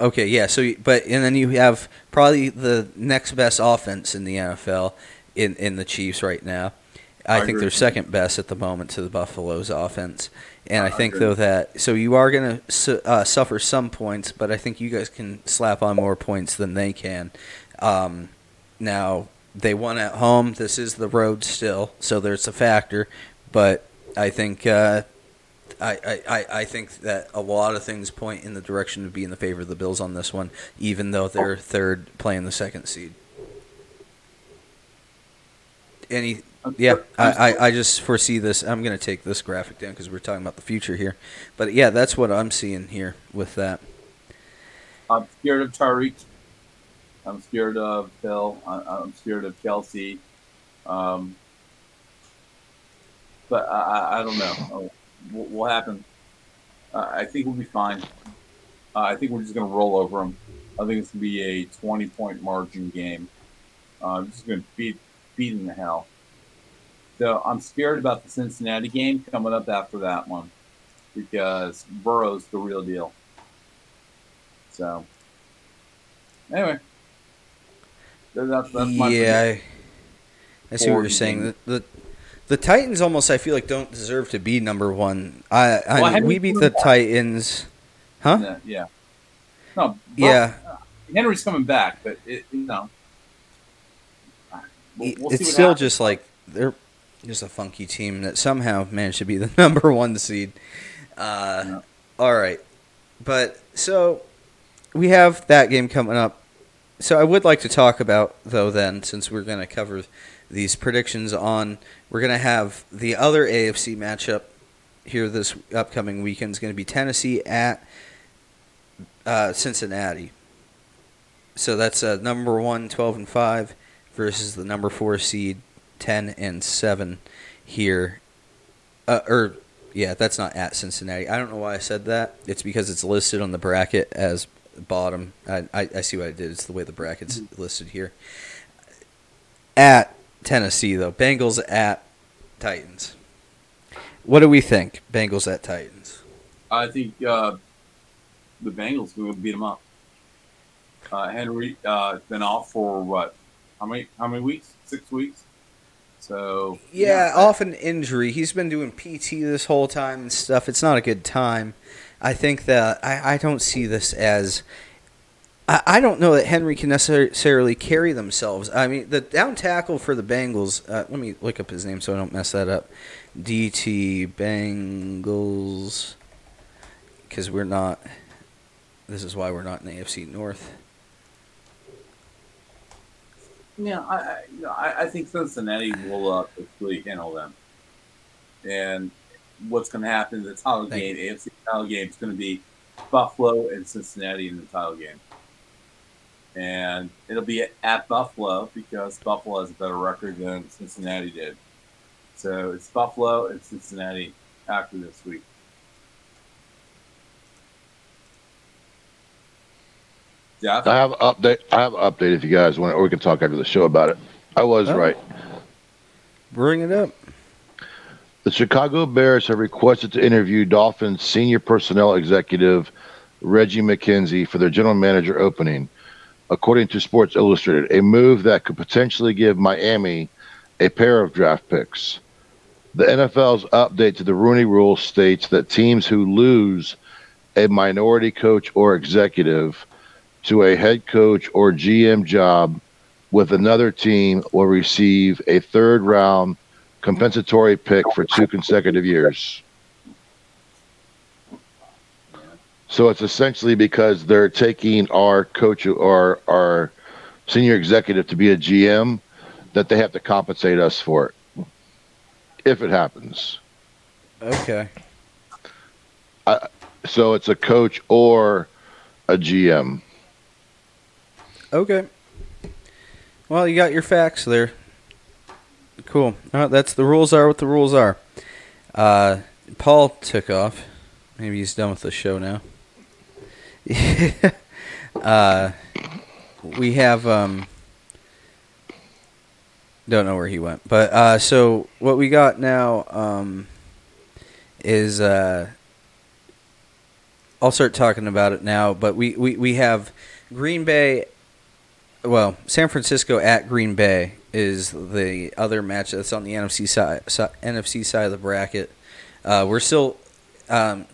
A: Okay, yeah. So, but and then you have probably the next best offense in the NFL in in the Chiefs right now. I,
B: I
A: think they're second best at the moment to the Buffalo's offense, and I, think though that so you are going to su- uh, suffer some points, but I think you guys can slap on more points than they can. Um, now they won at home. This is the road still, so there's a factor, but I think uh, I, I, I- I think that a lot of things point in the direction of being in the favor of the Bills on this one, even though they're third playing the second seed. Any yeah, I, I, I just foresee this. I'm going to take this graphic down because we're talking about the future here. But yeah, that's what I'm seeing here with that.
B: I'm scared of Tyreek. I'm scared of. I- I'm scared of Kelsey. Um, but I, I, I don't know. What will happen? Uh, I think we'll be fine. Uh, I think we're just going to roll over them. I think it's going to be a 20 point margin game. Uh, I'm just going to beat beat in the hell. So I'm scared about the Cincinnati game coming up after that one because Burrow's the real deal. So anyway, that- that's, that's
A: yeah. I, I see what you're saying. The, the the Titans almost I feel like don't deserve to be number one. I, I
B: Well, Henry
A: we beat the
B: Fournette-
A: Titans, huh?
B: Yeah, yeah. No,
A: Yeah.
B: Henry's coming back, but it, you know, we'll, we'll
A: it's still
B: happens.
A: just like they're just a funky team that somehow managed to be the number one seed. Uh,
B: Yeah.
A: All right, but so we have that game coming up. So I would like to talk about though then, since we're going to cover these predictions on, we're going to have the other AFC matchup here this upcoming weekend is going to be Tennessee at uh, Cincinnati. So that's uh, number one, 12 and 5 versus the number 4 seed, 10 and 7 here. Uh, or, yeah, that's not at Cincinnati. I don't know why I said that. It's because it's listed on the bracket as bottom. I, I, I see what I did. It's the way the bracket's listed here. At Tennessee, though. Bengals at Titans. What do we think? Bengals at Titans.
B: I think uh, the Bengals will beat them up. Uh, Henry uh, been off for what? How many? How many weeks? Six weeks. So
A: Yeah, off an injury. He's been doing PT this whole time and stuff. It's not a good time. I think that I, I don't see this as. I, I don't know that Henry can necessarily carry themselves. I mean, the down tackle for the Bengals. Uh, let me look up his name so I don't mess that up. DT Bengals. Because we're not. This is why we're not in the AFC North.
B: Yeah, I, I, you know, I, I think Cincinnati will uh, quickly handle them. And what's going to happen in the title
A: Thank
B: game, AFC title game, is going to be Buffalo and Cincinnati in the title game. And it'll be at Buffalo because Buffalo has a better record than Cincinnati did. So it's Buffalo and Cincinnati after this week. Yeah,
C: I have an update. I have an update if you guys want, or we can talk after the show about it. I was
A: Oh.
C: right.
A: Bring it up.
C: The Chicago Bears have requested to interview Dolphins senior personnel executive Reggie McKenzie for their general manager opening, according to Sports Illustrated, a move that could potentially give Miami a pair of draft picks. The NFL's update to the Rooney Rule states that teams who lose a minority coach or executive to a head coach or GM job with another team will receive a third round compensatory pick for two consecutive years. So it's essentially because they're taking our coach or our senior executive to be a GM that they have to compensate us for it if it happens.
A: Okay.
C: So it's a coach or a GM.
A: Okay. Well, you got your facts there. Cool. Uh, that's the rules are what the rules are. Uh, Paul took off. Maybe he's done with the show now. uh, we have um, don't know where he went, but uh, so what we got now um, is uh, I'll start talking about it now. But we, we, we have Green Bay well, San Francisco at Green Bay is the other match that's on the NFC side, si- NFC side of the bracket. Uh, we're still, um,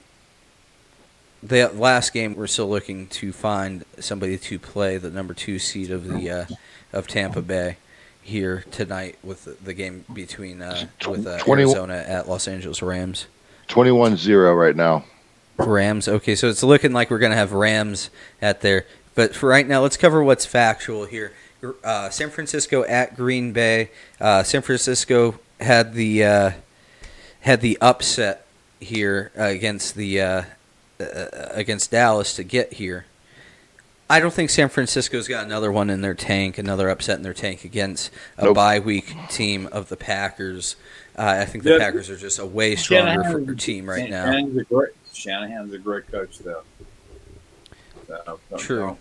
A: the last game we're still looking to find somebody to play the number two seed of the uh, of Tampa Bay here tonight with the, the game between uh, with uh, Arizona at Los Angeles Rams.
C: 21-0 right now.
A: Rams. Okay, so it's looking like we're going to have Rams at there. But for right now, let's cover what's factual here. Uh, San Francisco at Green Bay. Uh, San Francisco had the uh, had the upset here against the uh, uh, against Dallas to get here. I don't think San Francisco's got another one in their tank, another upset in their tank against a
C: Nope.
A: bye week team of the Packers. Uh, I think the
B: Yeah.
A: Packers are just a way stronger
B: Shanahan-
A: for team right now.
B: Shanahan's a great, Shanahan's a great coach, though. So,
A: True.
B: know.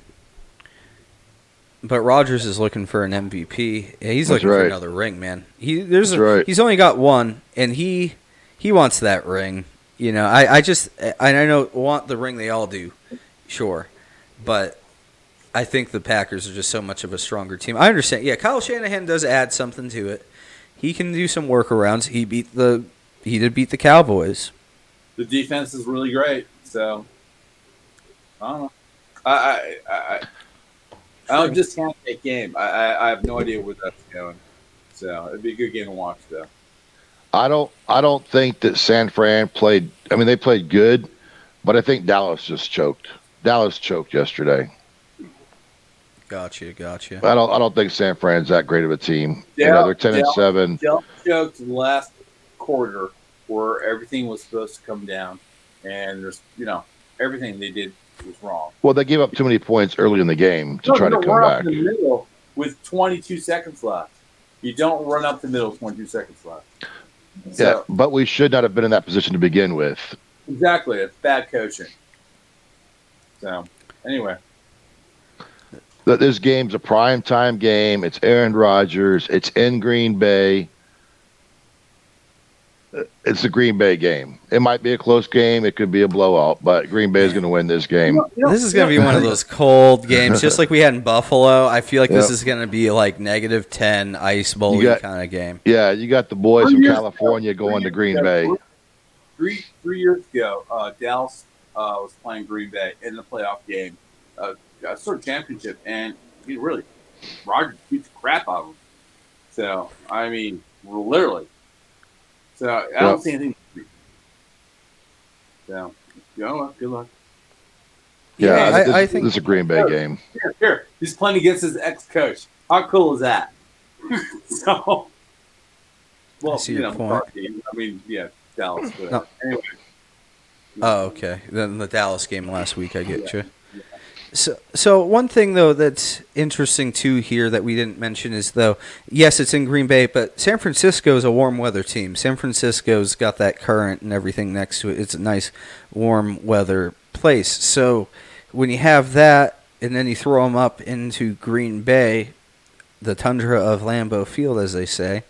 A: But Rodgers is looking for an MVP. He's
C: That's
A: looking for another ring, man. He there's
C: That's
A: a,
C: right.
A: he's only got one, and he he wants that ring. You know, I, I just I, I know want the ring. They all do, sure, but I think the Packers are just so much of a stronger team. I understand. Yeah, Kyle Shanahan does add something to it. He can do some workarounds. He beat the he did beat the Cowboys.
B: The defense is really great. So, I don't know. I I I, I, I don't just can't take game. I, I I have no idea where that's going. So it'd be a good game to watch, though.
C: I don't I don't think that San Fran played I mean they played good, but I think Dallas just choked. Dallas choked yesterday.
A: Gotcha, gotcha.
C: I don't I don't think San Fran's that great of a team. you
B: Yeah,
C: know, they're ten and seven.
B: Del choked last quarter where everything was supposed to come down, and there's you know everything they did was wrong.
C: Well, they gave up too many points early in the game to
B: No,
C: try to come
B: run up
C: back.
B: the middle with 22 seconds left. You don't run up the middle with 22 seconds left.
C: Yeah, but we should not have been in that position to begin with.
B: exactly. It's bad coaching. So, anyway,
C: This game's a prime time game. It's Aaron Rodgers. It's in Green Bay. Uh, It's a Green Bay game. It might be a close game. It could be a blowout, but Green Bay is going to win this game.
A: This is going to be one of those cold games, just like we had in Buffalo. I feel like this is going to be like negative 10 ice bowl kind of game.
C: Yeah, you got the boys
B: Three
C: from California
B: ago-
C: going to Green
B: years
C: Bay.
B: Three three years ago, uh, Dallas uh, was playing Green Bay in the playoff game, uh, uh, sort of championship, and he really Roger beat the crap out of him. So I mean, literally. So I don't
C: Yep.
B: see anything. So, you know what? Good luck.
C: Yeah,
A: I-
C: this,
A: I think-
C: this is a Green Bay game.
B: Here, here. He's playing against his ex-coach. How cool is that? so, well,
A: I see
B: you
A: your
B: know,
A: point.
B: I mean, yeah, Dallas. But
A: No.
B: anyway,
A: Oh, okay. Then the Dallas game last week, I get you. So, so one thing though that's interesting too here that we didn't mention is though, yes, it's in Green Bay, but San Francisco is a warm weather team. San Francisco's got that current and everything next to it. It's a nice warm weather place. So when you have that, and then you throw them up into Green Bay, the tundra of Lambeau Field, as they say,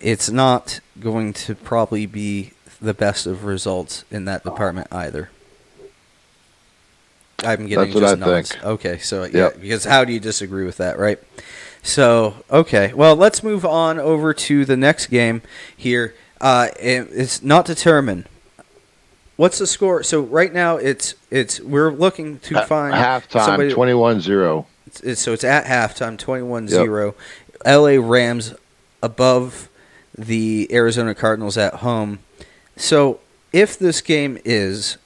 A: it's not going to probably be the best of results in that department either. I'm getting
C: That's what
A: just
C: I
A: nods.
C: think.
A: Okay, so yeah,
C: Yep.
A: because how do you disagree with that, right? So okay, well let's move on over to the next game here. Uh, it- it's not determined. What's the score? So right now it's it's we're looking to
C: Ha-
A: find
C: halftime
A: somebody-
C: 21-0.
A: it's, it's- so it's at halftime, 21-0. LA Rams above the Arizona Cardinals at home. So if this game is,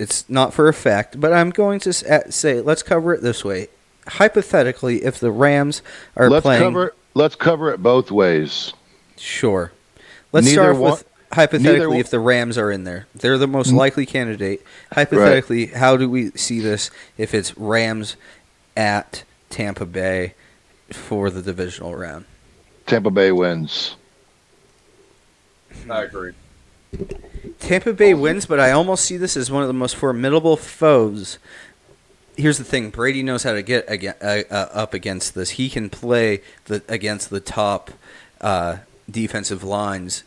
A: it's not for a fact, but I'm going to say let's cover it this way. Hypothetically, if the Rams are
C: Let's
A: playing,
C: cover let's cover it both ways.
A: sure. Let's
C: Neither
A: start
C: one-
A: with hypothetically
C: neither one-
A: if the Rams are in there. They're the most
C: Mm.
A: likely candidate. Hypothetically, how do we see this if it's Rams at Tampa Bay for the divisional round?
C: Tampa Bay wins.
B: I agree.
A: Tampa Bay wins, but I almost see this as one of the most formidable foes. Here's the thing: Brady knows how to get again, uh, uh, up against this. He can play the against the top uh, defensive lines.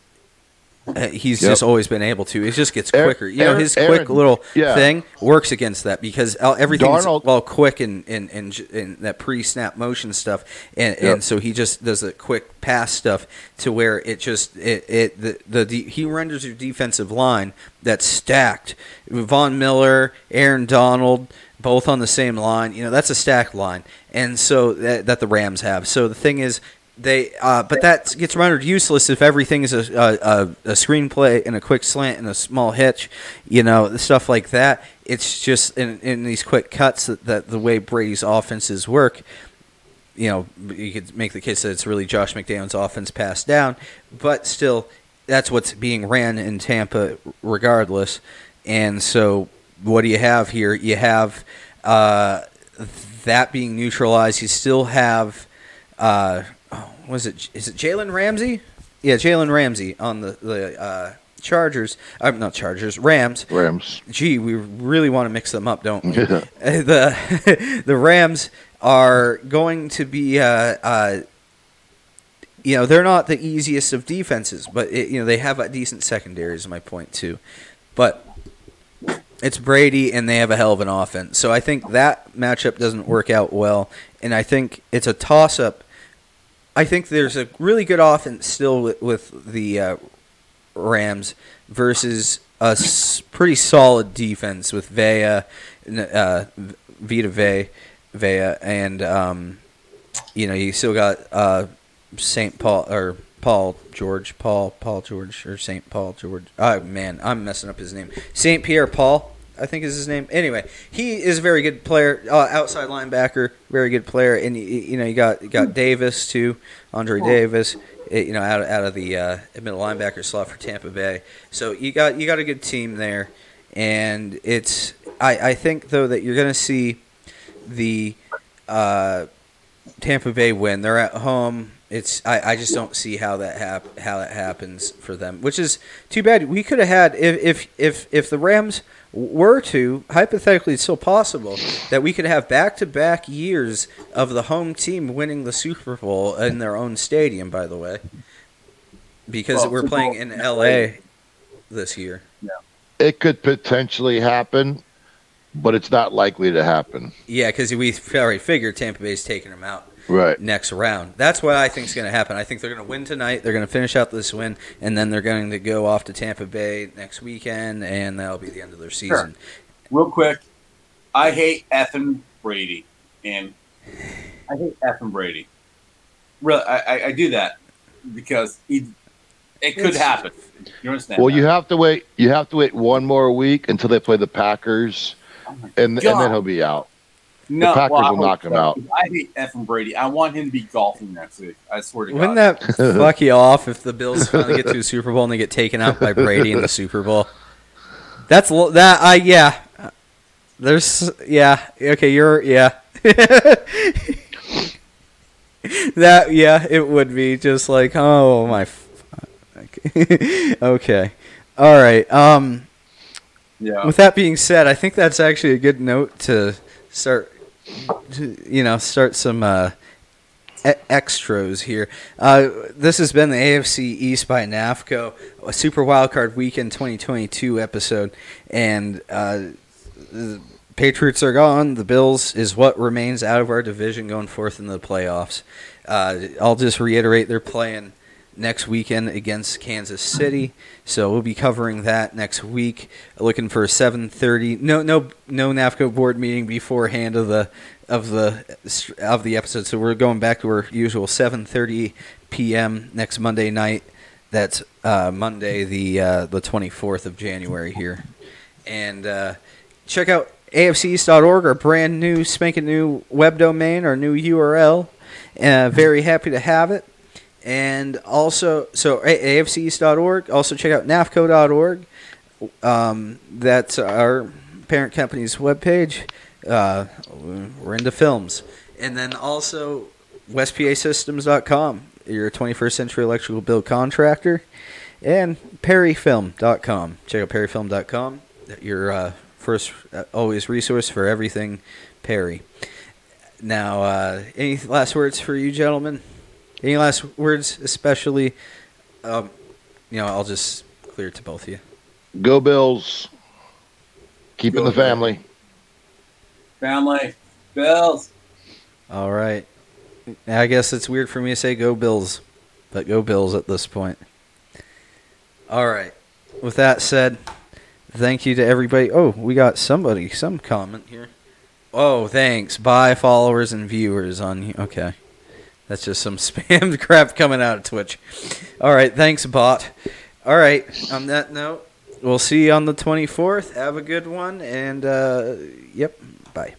A: Uh, he's
C: Yep.
A: just always been able to. It just gets
C: Aaron-
A: quicker. You know,
C: Aaron-
A: his quick
C: Aaron-
A: little
C: yeah.
A: thing works against that because everything's
C: Darnold-
A: well quick and and, and, and that pre-snap motion stuff, and,
C: Yep.
A: and so he just does the quick pass stuff to where it just it, it the, the de- he renders your defensive line that's stacked. Von Miller, Aaron Donald, both on the same line. You know that's a stacked line, and so that, that the Rams have. So the thing is, They, uh, but that gets rendered useless if everything is a, a, a, screenplay and a quick slant and a small hitch, you know, stuff like that. It's just in, in these quick cuts that, that the way Brady's offenses work. You know, you could make the case that it's really Josh McDaniels' offense passed down, but still, that's what's being ran in Tampa, regardless. And so, what do you have here? You have uh, that being neutralized. You still have. Uh, was it? Is it Jalen Ramsey? Yeah, Jalen Ramsey on the the uh, Chargers. I'm not Chargers. Rams.
C: Rams.
A: Gee, we really want to mix them up, don't we? Uh, the the Rams are going to be. Uh, uh, you know, they're not the easiest of defenses, but it, you know they have a decent secondary. Is my point too, but it's Brady and they have a hell of an offense. So I think that matchup doesn't work out well, and I think it's a toss up. I think there's a really good offense still with, with the uh, Rams versus a s- pretty solid defense with Vea, uh, Vita Vea, Vea, and um, you know you still got uh, Saint Paul or Paul George, Paul Paul George or Saint Paul George. Oh man, I'm messing up his name. Saint Pierre Paul. I think is his name. Anyway, he is a very good player, uh, outside linebacker, very good player, and you, you know you got you got Davis too, Andre Davis, eh, you know out of, out of the uh, middle linebacker slot for Tampa Bay. So you got you got a good team there, and it's I, I think though that you're going to see the uh, Tampa Bay win. They're at home. It's I, I just don't see how that hap- how that happens for them, which is too bad. We could have had if if if if the Rams were to hypothetically, it's still possible that we could have back to back years of the home team winning the Super Bowl in their own stadium. By the way, because
B: Well,
A: we're playing in
B: in
A: L.A. this year.
C: It could potentially happen, but it's not likely to happen.
A: Yeah, because we already figured Tampa Bay's taking them out.
C: Right.
A: next round. That's what I think is going to happen. I think they're going to win tonight. They're going to finish out this win, and then they're going to go off to Tampa Bay next weekend, and that'll be the end of their season.
B: Real quick, I hate effing Brady, and I hate effing Brady. Really, I, I, I do that because he, it could
A: It's-
B: happen. You understand?
C: Well,
B: that?
C: you have to wait. You have to wait one more week until they play the Packers,
B: Oh my
C: and and then he'll be out.
B: No,
C: Packers
B: well, I
C: will knock
B: hope
C: him
B: so.
C: out.
B: I hate effing Brady. I want him to be golfing next week. I swear to God.
A: Wouldn't that fuck you off if the Bills finally get to a Super Bowl and they get taken out by Brady in the Super Bowl? That's lo- that. I yeah. There's yeah. Okay, you're yeah. that yeah, it would be just like oh my. Fuck. okay, all right. Um.
B: yeah.
A: With that being said, I think that's actually a good note to start, to, you know, start some uh, e- extras here. Uh, this has been the AFC East by NAFCO, a Super Wildcard Weekend 2022 episode, and uh, the Patriots are gone. The Bills is what remains out of our division going forth in the playoffs. Uh, I'll just reiterate they're playing next weekend against Kansas City. So we'll be covering that next week. Looking for a 7:30. No, no, no NAFCO board meeting beforehand of the of the of the episode. So we're going back to our usual 7:30 p.m. next Monday night. That's uh, Monday the uh, the 24th of January here, and uh, check out AFCeast.org, our brand new spanking new web domain, our new URL. Uh, very happy to have it. And also, so AFCeast.org. Also, check out NAFCO.org. Um, that's our parent company's webpage. Uh, we're into films. And then also, WestPASystems.com, your 21st century electrical build contractor. And PerryFilm.com. Check out PerryFilm.com. Your uh, first, uh, always resource for everything Perry. Now, uh, any last words for you, gentlemen? Any last words, especially? Um, you know, I'll just clear it to both of you.
C: Go Bills. Keeping
B: Go
C: the family.
B: Family, Bills.
A: All right. I guess it's weird for me to say go Bills, but go Bills at this point. All right. With that said, thank you to everybody. Oh, we got somebody, some comment here. Oh, thanks. Bye, followers and viewers on. Okay. That's just some spam crap coming out of Twitch. All right, thanks, bot. All right, on that note, we'll see you on the 24th. Have a good one, and uh, yep, bye.